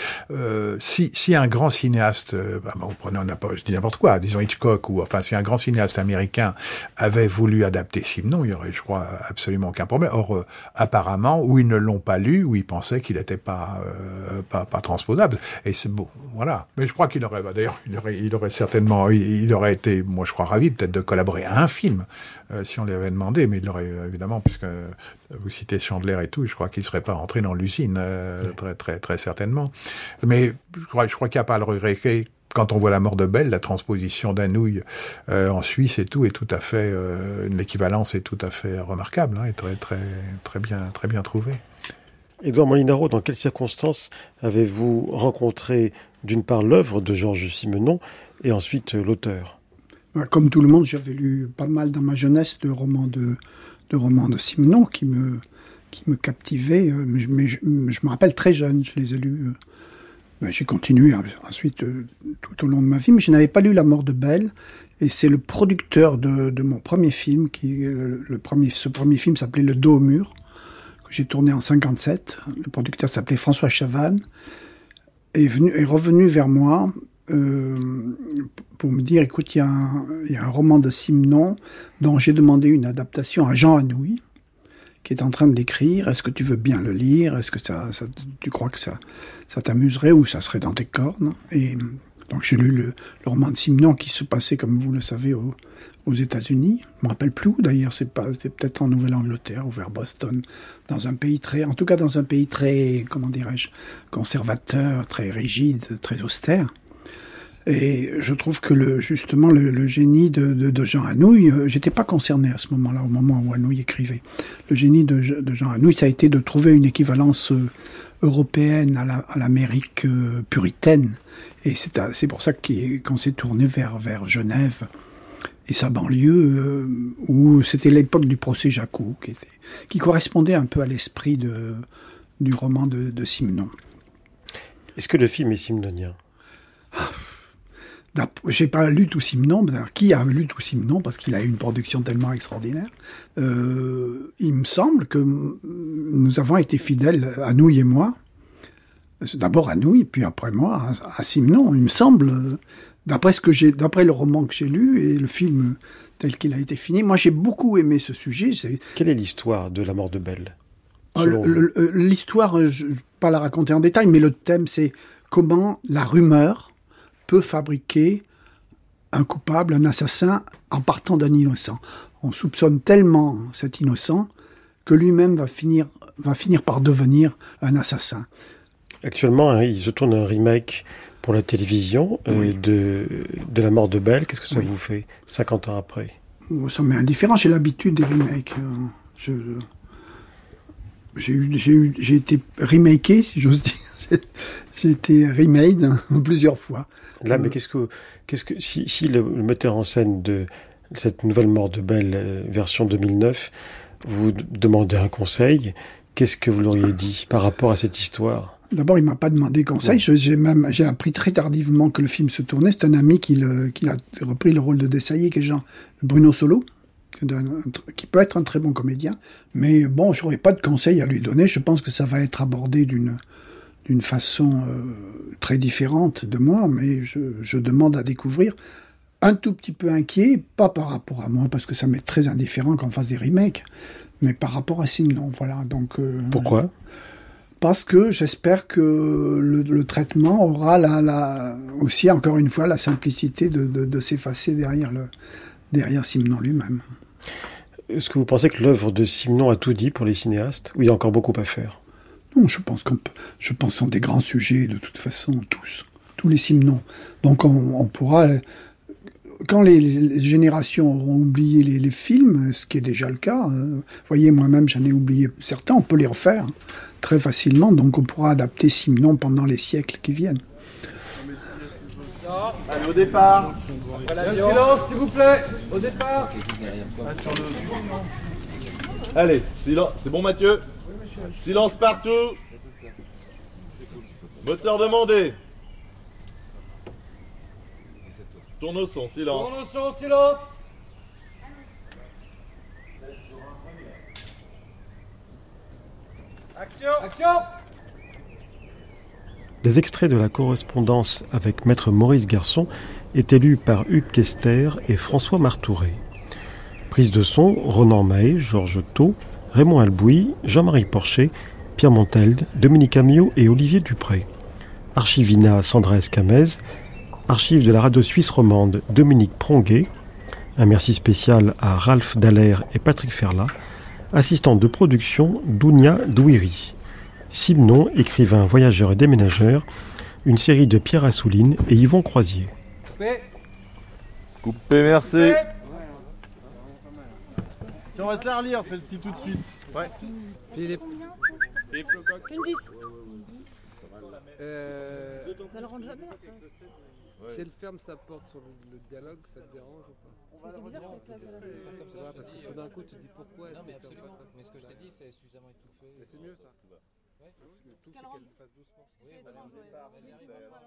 si si un grand cinéaste, bah, vous on a pas, je dis n'importe quoi, disons Hitchcock ou enfin si un grand cinéaste américain avait voulu adapter Simon, il y aurait, je crois, absolument aucun problème. Or, apparemment, ou ils ne l'ont pas lu, ou ils pensent pensait qu'il n'était pas, euh, pas, pas transposable. Et c'est bon, voilà. Mais je crois qu'il aurait, bah, d'ailleurs, il aurait, il aurait certainement, il, aurait été, moi je crois, ravi peut-être de collaborer à un film euh, si on lui avait demandé, mais il aurait évidemment, puisque vous citez Chandler et tout, je crois qu'il serait pas rentré dans l'usine euh, très très très certainement. Mais je crois, je crois qu'il n'y a pas à le regretter quand on voit la mort de Belle, la transposition d'Anouille euh, en Suisse et tout est tout à fait euh, l'équivalence est tout à fait remarquable hein, et très très très bien très bien trouvée. Edouard Molinaro, dans quelles circonstances avez-vous rencontré d'une part l'œuvre de Georges Simenon et ensuite euh, l'auteur? Bah, Comme tout le monde, j'avais lu pas mal dans ma jeunesse de romans de, de romans de Simenon qui me qui me captivaient, mais, je, me rappelle très jeune, je les ai lus. Ben, j'ai continué ensuite tout au long de ma vie, mais je n'avais pas lu La mort de Belle. Et c'est le producteur de, de, mon premier film, qui le premier, ce premier film s'appelait Le dos au mur, j'ai tourné en 57. Le producteur s'appelait François Chavannes, est, venu, est revenu vers moi euh, pour me dire, écoute, il y, a un roman de Simon dont j'ai demandé une adaptation à Jean Anouilh, qui est en train de l'écrire. Est-ce que tu veux bien le lire? Est-ce que ça, ça, tu crois que ça, ça t'amuserait ou ça serait dans tes cornes? Et donc j'ai lu le, roman de Simon qui se passait, comme vous le savez, aux États-Unis. Je me rappelle plus d'ailleurs, c'est c'est peut-être en Nouvelle-Angleterre ou vers Boston, dans un pays très, en tout cas dans un pays très, comment dirais-je, conservateur, très rigide, très austère. Et je trouve que justement le, génie de, de, Jean Anouilh, euh, j'étais pas concerné à ce moment-là, au moment où Anouilh écrivait. Le génie de, Jean Anouilh, ça a été de trouver une équivalence euh, européenne à l'Amérique euh, puritaine et c'est pour ça qu'on s'est tourné vers, vers Genève et sa banlieue, euh, où c'était l'époque du procès Jacou, qui, était, qui correspondait un peu à l'esprit du roman de, de Simon. Est-ce que le film est simnonien ah, J'ai pas lu tout Simon, qui a lu tout Simon parce qu'il a eu une production tellement extraordinaire? Euh, il me semble que nous avons été fidèles, à nous et moi, D'abord à nous, et puis après moi, à, Simon, il me semble, d'après ce que j'ai, d'après le roman que j'ai lu et le film tel qu'il a été fini. Moi, j'ai beaucoup aimé ce sujet. Quelle est l'histoire de la mort de Belle ah, L'histoire, je ne vais pas la raconter en détail, mais le thème, c'est comment la rumeur peut fabriquer un coupable, un assassin, en partant d'un innocent. On soupçonne tellement cet innocent que lui-même va finir, va finir par devenir un assassin. Actuellement, hein, il se tourne un remake pour la télévision euh, de, de La mort de Belle. Qu'est-ce que ça vous fait 50 ans après? Ça m'est indifférent, j'ai l'habitude des remakes. Euh, j'ai été remaké, si j'ose dire. j'ai été remade plusieurs fois. Là, mais qu'est-ce que, qu'est-ce que, si, si le, metteur en scène de cette nouvelle mort de Belle euh, version 2009 vous demandez un conseil, qu'est-ce que vous l'auriez dit par rapport à cette histoire? D'abord, il m'a pas demandé conseil. J'ai même j'ai appris très tardivement que le film se tournait. C'est un ami qui, qui, a repris le rôle de Dessaillé, qui est Jean Bruno Solo, qui peut être un très bon comédien. Mais bon, j'aurais pas de conseil à lui donner. Je pense que ça va être abordé d'une d'une façon euh, très différente de moi, mais je, je, demande à découvrir. Un tout petit peu inquiet, pas par rapport à moi, parce que ça m'est très indifférent qu'on fasse des remakes, mais par rapport à Simon. Voilà. Donc. Euh, Pourquoi? Parce que j'espère que le, traitement aura la, aussi, encore une fois, la simplicité de, s'effacer derrière, le, derrière Simon lui-même. Est-ce que vous pensez que l'œuvre de Simon a tout dit pour les cinéastes, ou il y a encore beaucoup à faire? Non, je pense qu'on je pense sont des grands sujets de toute façon, tous, tous les Simons. Donc on, pourra quand les, générations auront oublié les, films, ce qui est déjà le cas, euh, vous voyez, moi-même j'en ai oublié certains, on peut les refaire très facilement, donc on pourra adapter Simon pendant les siècles qui viennent. Allez, au départ. silence, s'il vous plaît. Au départ. Allez, silence. C'est bon, Mathieu? Silence partout. Moteur demandé. Tourne au son, silence. Tourne au son, silence. Action Action Les extraits de la correspondance avec maître Maurice Garçon étaient lus par Hugues Kester et François Martouret. Prise de son, Ronan Mahé, Georges Thau, Raymond Albouy, Jean-Marie Porcher, Pierre Montelde, Dominique Amiot et Olivier Dupré. Archivina Sandra Escamez, archive de la radio suisse romande Dominique Pronguet, un merci spécial à Ralph Dallaire et Patrick Ferlat, assistante de production Dounia Douiri. Simon, écrivain, voyageur et déménageur, une série de Pierre Assouline et Yvon Croisier. Coupé. Coupé, merci. Tiens, on va se la relire celle-ci tout de suite. Ouais. Philippe. Philippe Lecoq. Une 10. Euh... Ne le rendre jamais. Si elle ferme sa porte sur le, dialogue, ça te dérange ou pas? C'est bizarre peut-être là. Parce que tout d'un coup, tu dis pourquoi est-ce qu'elle ferme pas ça Mais ce que je t'ai dit, c'est est suffisamment étouffée. Mais c'est mieux ça. Ouais. Le tout, Parce c'est qu'elle qu'elle fasse doucement. Oui, voilà. Elle arrive à